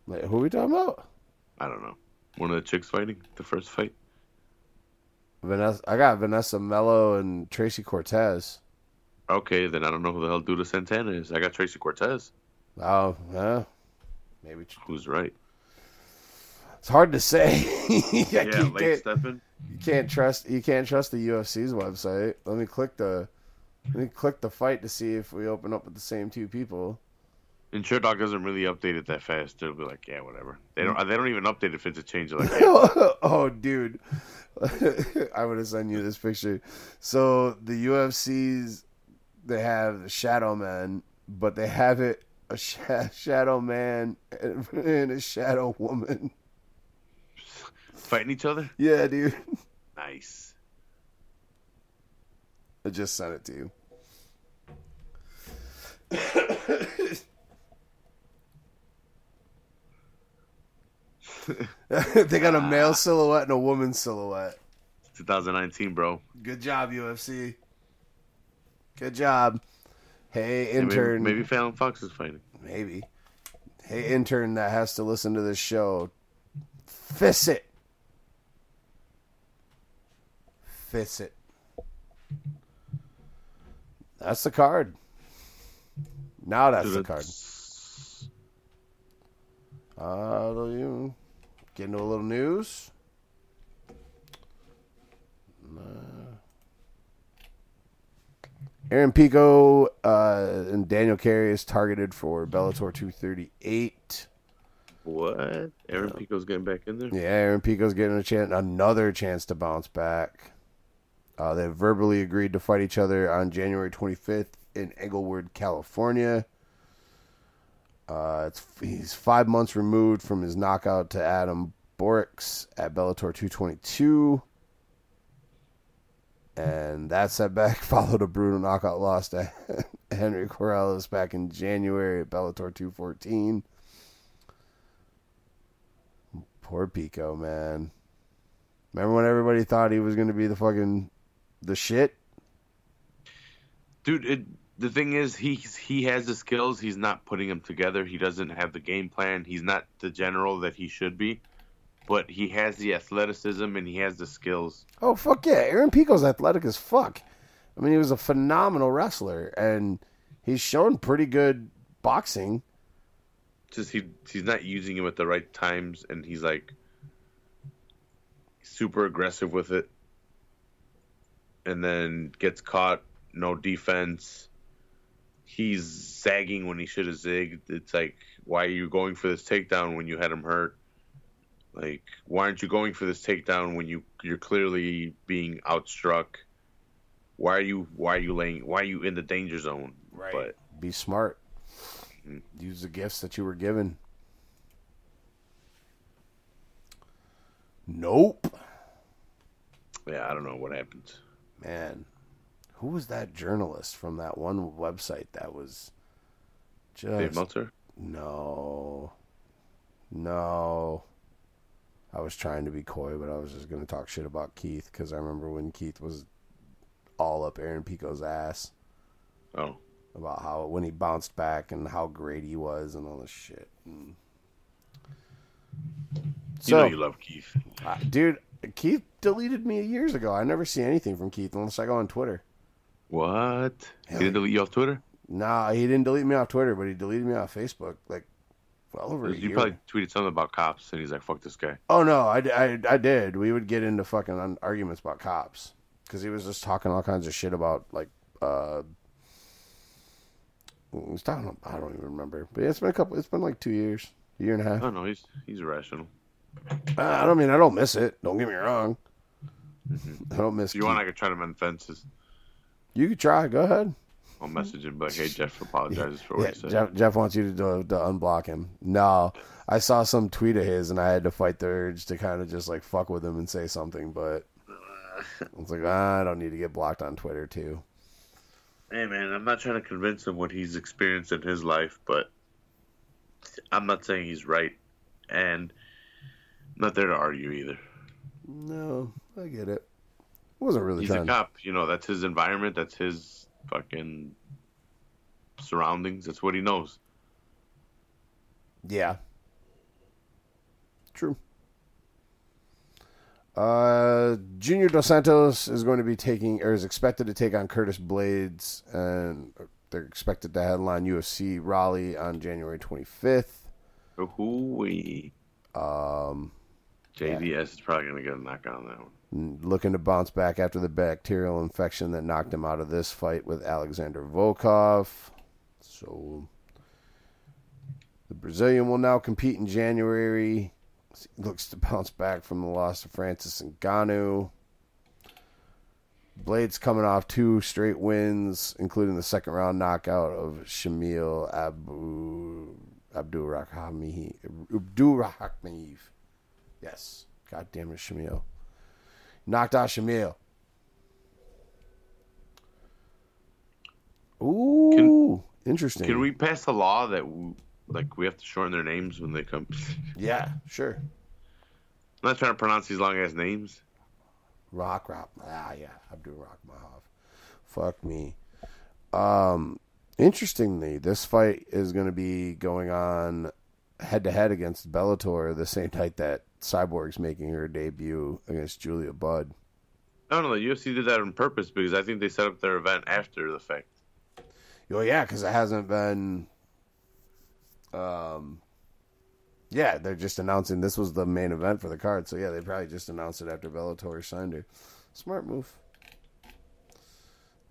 Wait, who are we talking about? I don't know. One of the chicks fighting the first fight. Vanessa. I got Vanessa Mello and Tracy Cortez. Okay, then I don't know who the hell Duda Santana is. I got Tracy Cortez. Oh, yeah. Maybe who's right? It's hard to say. yeah, you, late can't, stepping. you can't trust. You can't trust the UFC's website. Let me click the. Let me click the fight to see if we open up with the same two people. And Sherdog doesn't really update it that fast. They'll be like, yeah, whatever. They don't. They don't even update it if it's a change. Like, yeah. oh, dude, I would have sent you this picture. So the UFC's they have the Shadow Man, but they have it a sh- Shadow Man and a Shadow Woman fighting each other. Yeah, dude. Nice. I just sent it to you. they got a male silhouette and a woman silhouette. 2019, bro. Good job, UFC. Good job. Hey, intern. Maybe, maybe Fallon Fox is fighting. Maybe. Hey, intern that has to listen to this show. Fist it. It. That's the card. Now that's Dude, the card. Uh, you get into a little news. Uh, Aaron Pico uh, and Daniel Carey is targeted for Bellator 238. What? Aaron Pico's getting back in there? Yeah, Aaron Pico's getting a chance, another chance to bounce back. Uh, they verbally agreed to fight each other on January 25th in Inglewood, California. Uh, he's five months removed from his knockout to Adam Borics at Bellator 222. And that setback followed a brutal knockout loss to Henry Corrales back in January at Bellator 214. Poor Pico, man. Remember when everybody thought he was going to be the fucking the shit? Dude, it, the thing is, he he has the skills. He's not putting them together. He doesn't have the game plan. He's not the general that he should be but he has the athleticism and he has the skills. Oh fuck yeah, Aaron Pico's athletic as fuck. I mean, he was a phenomenal wrestler, and he's shown pretty good boxing. Just he he's not using him at the right times, and he's like super aggressive with it, and then gets caught, no defense. He's zagging when he should have zigged. It's like, why are you going for this takedown when you had him hurt? Like, why aren't you going for this takedown when you you're clearly being outstruck? Why are you why are you laying why are you in the danger zone? Right. But be smart. Mm-hmm. Use the gifts that you were given. Nope. Yeah, I don't know what happened. Man, who was that journalist from that one website that was just Dave Meltzer? No. No. I was trying to be coy, but I was just going to talk shit about Keith because I remember when Keith was all up Aaron Pico's ass. Oh. About how when he bounced back and how great he was and all this shit. And... So, you know you love Keith. Uh, dude, Keith deleted me years ago. I never see anything from Keith unless I go on Twitter. What? He didn't delete you off Twitter? Nah, he didn't delete me off Twitter, but he deleted me off Facebook. Like well over you probably tweeted something about cops, and he's like, "Fuck this guy." Oh no, I, I, I did. We would get into fucking arguments about cops because he was just talking all kinds of shit about like. uh he was talking. About, I don't even remember, but yeah, it's been a couple. It's been like two years, a year and a half. I don't know. He's he's irrational. I don't mean I don't miss it. Don't get me wrong. Mm-hmm. I don't miss. If you want? I could try to mend fences. You could try. Go ahead. I'll message him, but hey, Jeff apologizes for what yeah, he said. Jeff, Jeff wants you to, to, to unblock him. No, I saw some tweet of his, and I had to fight the urge to kind of just like fuck with him and say something, but I was like, ah, I don't need to get blocked on Twitter too. Hey man, I'm not trying to convince him what he's experienced in his life, but I'm not saying he's right, and not there to argue either. No, I get it. wasn't really. He's trying. a cop, you know. That's his environment. That's his fucking surroundings. That's what he knows. Yeah. True. Uh, Junior Dos Santos is going to be taking, or is expected to take on Curtis Blaydes, and they're expected to headline UFC Raleigh on January 25th. Who we? Um, JDS is probably going to get a knockout on that one. Mm, looking to bounce back after the bacterial infection that knocked him out of this fight with Alexander Volkov. So the Brazilian will now compete in January. He looks to bounce back from the loss to Francis Ngannou. Blaydes coming off two straight wins, including the second round knockout of Shamil Abu Abdul Rahmi Abdul Rahmaev. Yes. God damn it, Shamil. Knocked out Shamil. Ooh, interesting. Can we pass a law that w- like we have to shorten their names when they come? Yeah, sure. I'm not trying to pronounce these long ass names. Rock, rock. Ah, yeah. Abdul Rahmanov. Fuck me. Um, interestingly, this fight is going to be going on head to head against Bellator the same night that Cyborg's making her debut against Julia Budd. I don't know. The UFC did that on purpose because I think they set up their event after the fact. Oh yeah, because it hasn't been. Um. Yeah, they're just announcing this was the main event for the card, so yeah, they probably just announced it after Bellator signed her. Smart move.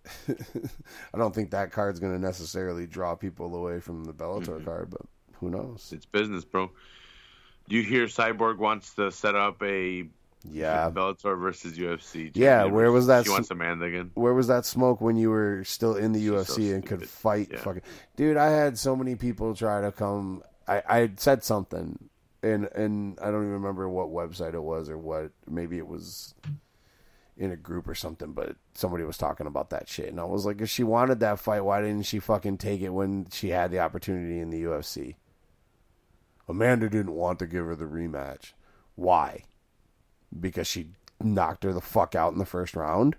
I don't think that card's going to necessarily draw people away from the Bellator card, but who knows? It's business, bro. Do you hear Cyborg wants to set up a Yeah. Bellator versus UFC? Yeah, where was that She s- wants Amanda again. Where was that smoke when you were still in the She's so UFC and could fight? Yeah. Fucking dude, I had so many people try to come. I I said something, and and I don't even remember what website it was or what. Maybe it was in a group or something, but somebody was talking about that shit, and I was like, if she wanted that fight, why didn't she fucking take it when she had the opportunity in the UFC? Amanda didn't want to give her the rematch. Why? Because she knocked her the fuck out in the first round.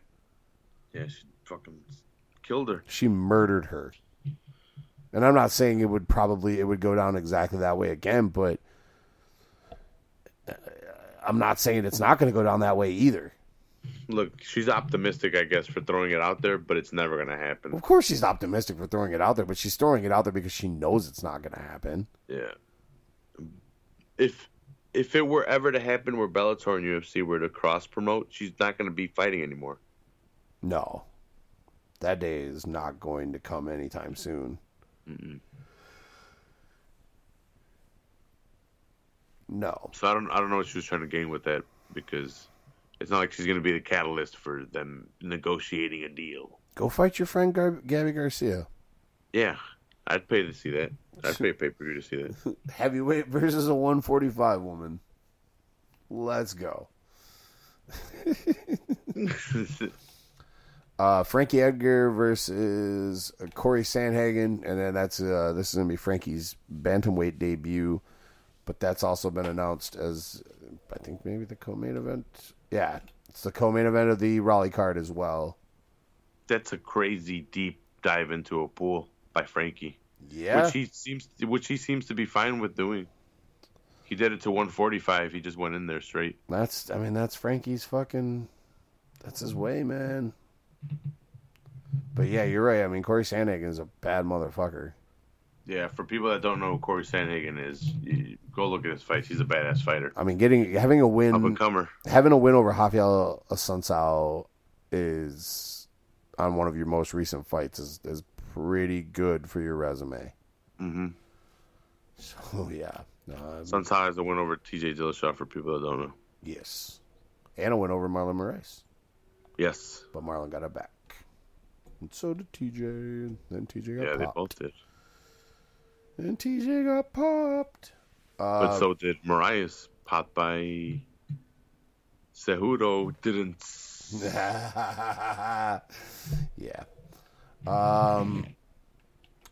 Yeah, she fucking killed her. she murdered her. And I'm not saying it would probably it would go down exactly that way again, but uh, I'm not saying it's not going to go down that way either. Look, she's optimistic, I guess, for throwing it out there, but it's never going to happen. Of course, she's optimistic for throwing it out there, but she's throwing it out there because she knows it's not going to happen. Yeah. If if it were ever to happen where Bellator and UFC were to cross promote, she's not going to be fighting anymore. No, that day is not going to come anytime soon. No, So I don't I don't know what she was trying to gain with that because it's not like she's going to be the catalyst for them negotiating a deal. go fight your friend Gar- Gabby Garcia. Yeah, I'd pay to see that. I'd pay pay per view to see that. Heavyweight versus a 145 woman. Let's go. Uh, Frankie Edgar versus uh, Corey Sandhagen, and then that's uh, this is gonna be Frankie's bantamweight debut, but that's also been announced as I think maybe the co-main event. Yeah, it's the co-main event of the Raleigh card as well. That's a crazy deep dive into a pool by Frankie, Yeah, which he seems which he seems to be fine with doing. He did it to 145. He just went in there straight. that's I mean that's Frankie's fucking that's his way, man. But yeah, you're right. I mean Corey Sandhagen is a bad motherfucker. Yeah, for people that don't know who Corey Sandhagen is, you go look at his fights. He's a badass fighter. I mean, getting having a win, Up and comer. having a win over Raphael Assunção is on one of your most recent fights is is pretty good for your resume. Mm-hmm. So yeah, um, has a win over TJ Dillashaw for people that don't know. yes, and a win over Marlon Moraes, Yes. but Marlon got it back, and so did TJ. And then TJ got Yeah, they both did. and TJ got popped. Uh, But so did Moraes, popped by Cejudo. Didn't. yeah. Um,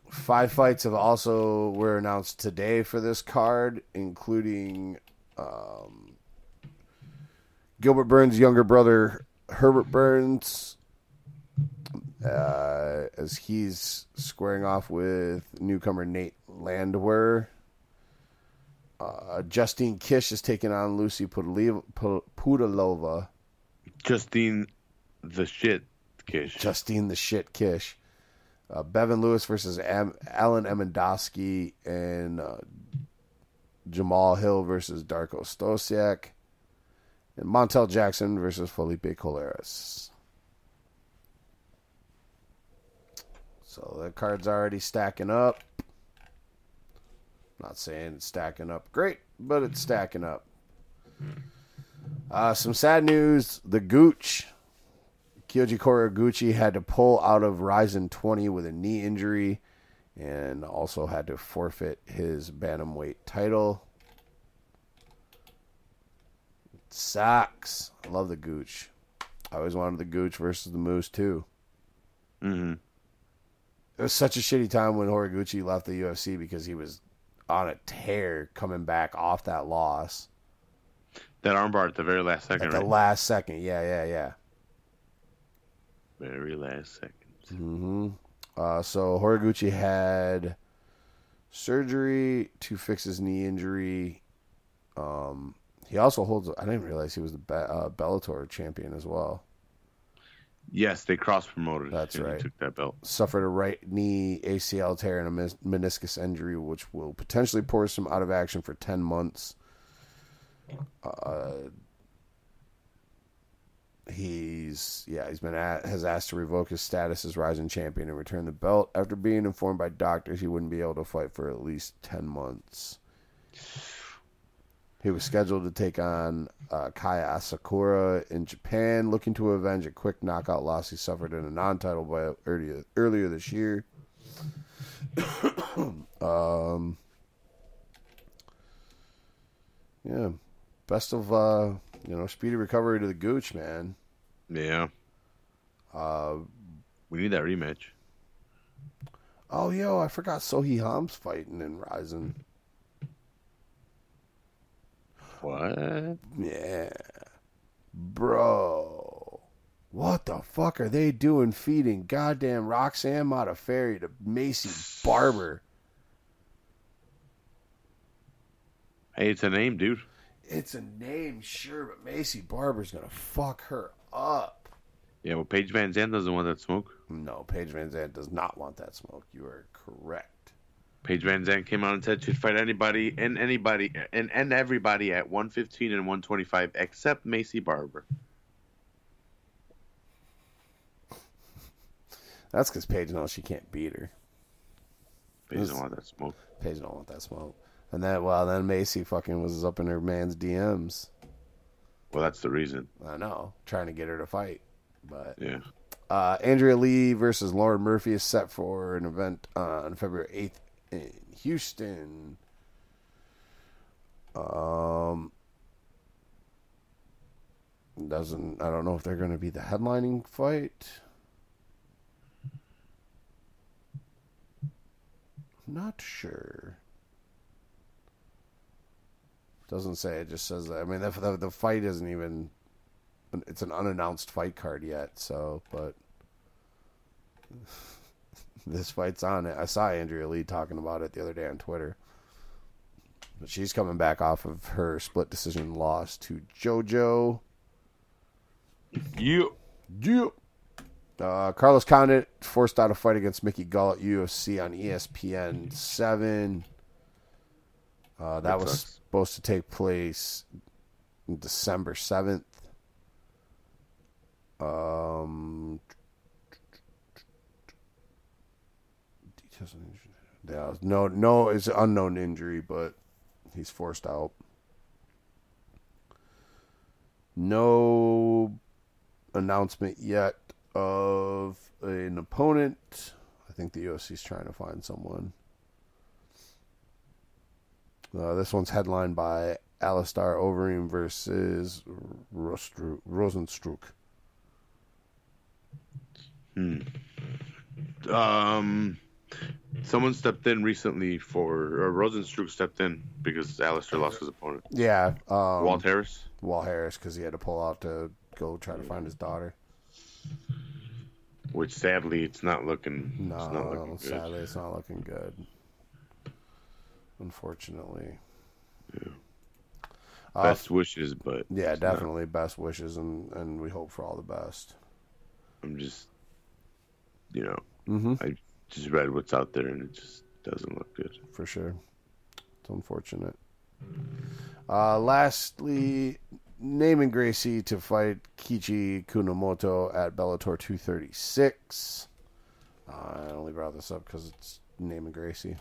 five fights have also were announced today for this card, including um, Gilbert Burns' younger brother Herbert Burns, uh, as he's squaring off with newcomer Nate Landwehr. Uh, Justine Kish is taking on Lucy Pudileva. Pudilova. Justine the shit Kish. Justine the shit Kish. Uh, Bevon Lewis versus Am- Alan Amedovski and uh, Jamal Hill versus Darko Stosiak. And Montel Jackson versus Felipe Colares. So the card's already stacking up. Not saying it's stacking up great, but it's stacking up. Uh, some sad news. The Gooch, Kyoji Horiguchi, had to pull out of Rizin 20 with a knee injury and also had to forfeit his bantamweight title. It sucks. I love the Gooch. I always wanted the Gooch versus the Moose, too. Mm-hmm. It was such a shitty time when Horiguchi left the UFC because he was on a tear coming back off that loss. That armbar at the very last second, At the right? last second, yeah, yeah, yeah. Very last second. hmm Uh, so Horiguchi had surgery to fix his knee injury. Um, he also holds. I didn't realize he was the Be- uh, Bellator champion as well. Yes, they cross promoted. That's right. took that belt. Suffered a right knee ACL tear and a meniscus injury, which will potentially force him out of action for ten months. Uh, he's yeah he's been at, has asked to revoke his status as Rizin champion and return the belt after being informed by doctors he wouldn't be able to fight for at least 10 months he was scheduled to take on uh, Kaya Asakura in Japan, looking to avenge a quick knockout loss he suffered in a non-title bout earlier earlier this year. um, yeah, best of uh, you know speedy recovery to the Gooch man. Yeah, Uh, we need that rematch. oh yo, I forgot Seo Hee Ham's fighting in Rizin. What? Yeah. Bro. What the fuck are they doing feeding goddamn Roxanne Modafferi to Maycee Barber? Hey, it's a name, dude. It's a name, sure, but Maycee Barber's gonna fuck her up. Yeah, well, Paige VanZant doesn't want that smoke. No, Paige VanZant does not want that smoke. You are correct. Paige VanZant came out and said she'd fight anybody and anybody and, and everybody at 115 and 125 except Maycee Barber. That's because Paige knows she can't beat her. Paige doesn't want that smoke. Paige don't want that smoke. And then, well, then Macy fucking was up in her man's DMs. Well, that's the reason. I know, trying to get her to fight, but Yeah. Uh, Andrea Lee versus Lauren Murphy is set for an event on February 8th in Houston. Um, doesn't I don't know if they're going to be the headlining fight. Not sure. Doesn't say. It just says that. I mean, the, the, the fight isn't even it's an unannounced fight card yet, so but this fight's on it. I saw Andrea Lee talking about it the other day on Twitter. But she's coming back off of her split decision loss to JoJo. You. Yeah. Uh, Carlos Condit forced out a fight against Mickey Gall at UFC on ESPN 7. Uh, that That was sucks. Supposed to take place December 7th. Um, details. Yeah, no, no, it's an unknown injury, but he's forced out. No announcement yet of an opponent. I think the UFC is trying to find someone. Uh, this one's headlined by Alistair Overeem versus Rostru- Rozenstruik. Um, someone stepped in recently for or Rozenstruik stepped in because Alistair lost his opponent. Yeah, um, Walt Harris. Walt Harris because he had to pull out to go try to find his daughter. Which sadly, it's not looking. No, it's not looking good. sadly, it's not looking good. Unfortunately, Uh, Best wishes, but yeah, it's not. definitely best wishes, and and we hope for all the best. I'm just, you know, Mm-hmm. I just read what's out there and it just doesn't look good. for sure. It's unfortunate. Uh, lastly, Neiman Gracie to fight Kiichi Kunimoto at Bellator 236. Uh, I only brought this up because it's Neiman Gracie.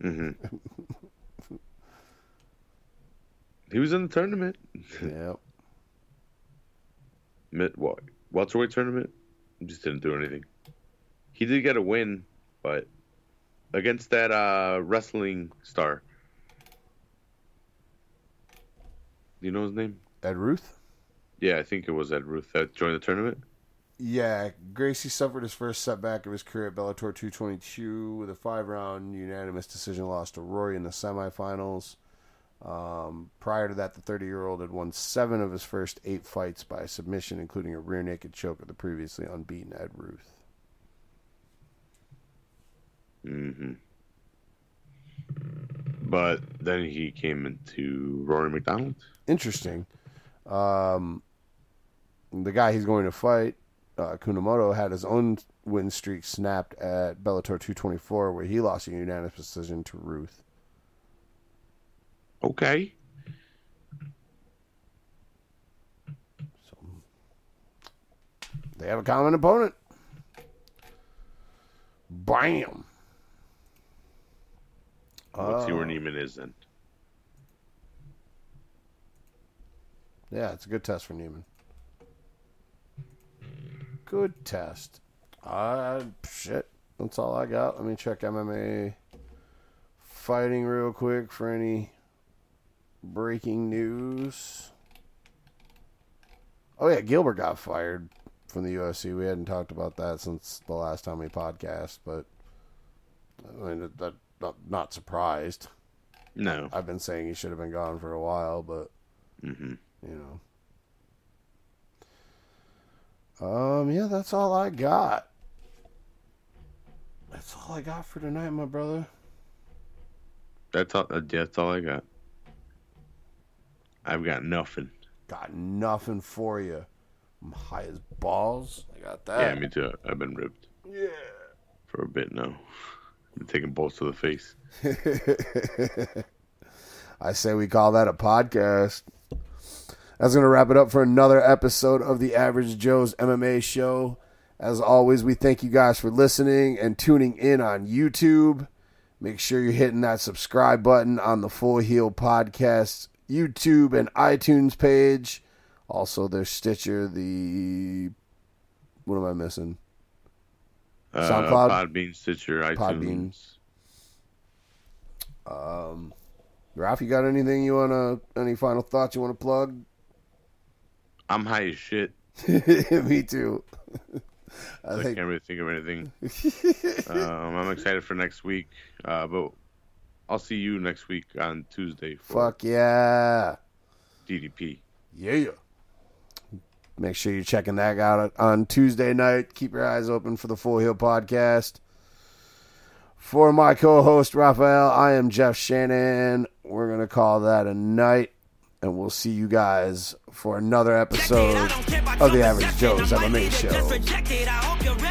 Hmm he was in the tournament, Yep. mid what welterweight tournament. Just didn't do anything. He did get a win, but against that uh, wrestling star. Do you know his name? Ed Ruth? Yeah, I think it was Ed Ruth that joined the tournament. Yeah, Gracie suffered his first setback of his career at Bellator 222 with a five round unanimous decision loss to Rory in the semifinals. Um, prior to that, the 30 year old had won seven of his first eight fights by submission, including a rear naked choke of the previously unbeaten Ed Ruth. Mm-hmm. But then he came into Rory MacDonald. Interesting. Um, the guy he's going to fight, uh, Kunimoto, had his own win streak snapped at Bellator 224, where he lost a unanimous decision to Ruth. Okay. So they have a common opponent. Bam. Let's see where. Neiman is then. Yeah, it's a good test for Neiman. Good test. Uh, shit. That's all I got. Let me check MMA fighting real quick for any breaking news. Oh yeah, Gilbert got fired from the UFC. We hadn't talked about that since the last time we podcast, but I mean, that, that not, not surprised. No. I've been saying he should have been gone for a while, but hmm you know. Um, yeah, that's all I got. That's all I got for tonight, my brother. That's all. uh, That's all I got. I've got nothing. Got nothing for you. I'm high as balls. I got that. yeah, me too. I've been ripped Yeah. for a bit now. Been taking bolts to the face. I say we call that a podcast. That's going to wrap it up for another episode of the Average Joe's MMA show. As always, we thank you guys for listening and tuning in on YouTube. Make sure you're hitting that subscribe button on the Full Heel Podcast YouTube and iTunes page. Also, there's Stitcher, the. What am I missing? Uh, SoundCloud? Podbean, Stitcher, iTunes. Um, Ralph, you got anything you want to. Any final thoughts you want to plug? I'm high as shit. Me too. I I think can't really think of anything. um, I'm excited for next week. Uh, but I'll see you next week on Tuesday for fuck yeah. DDP. Yeah. Make sure you're checking that out on Tuesday night. Keep your eyes open for the Full Heel podcast. For my co host, Raphael, I am Jeff Shannon. We're going to call that a night. And we'll see you guys for another episode of the Average Joe's MMA show.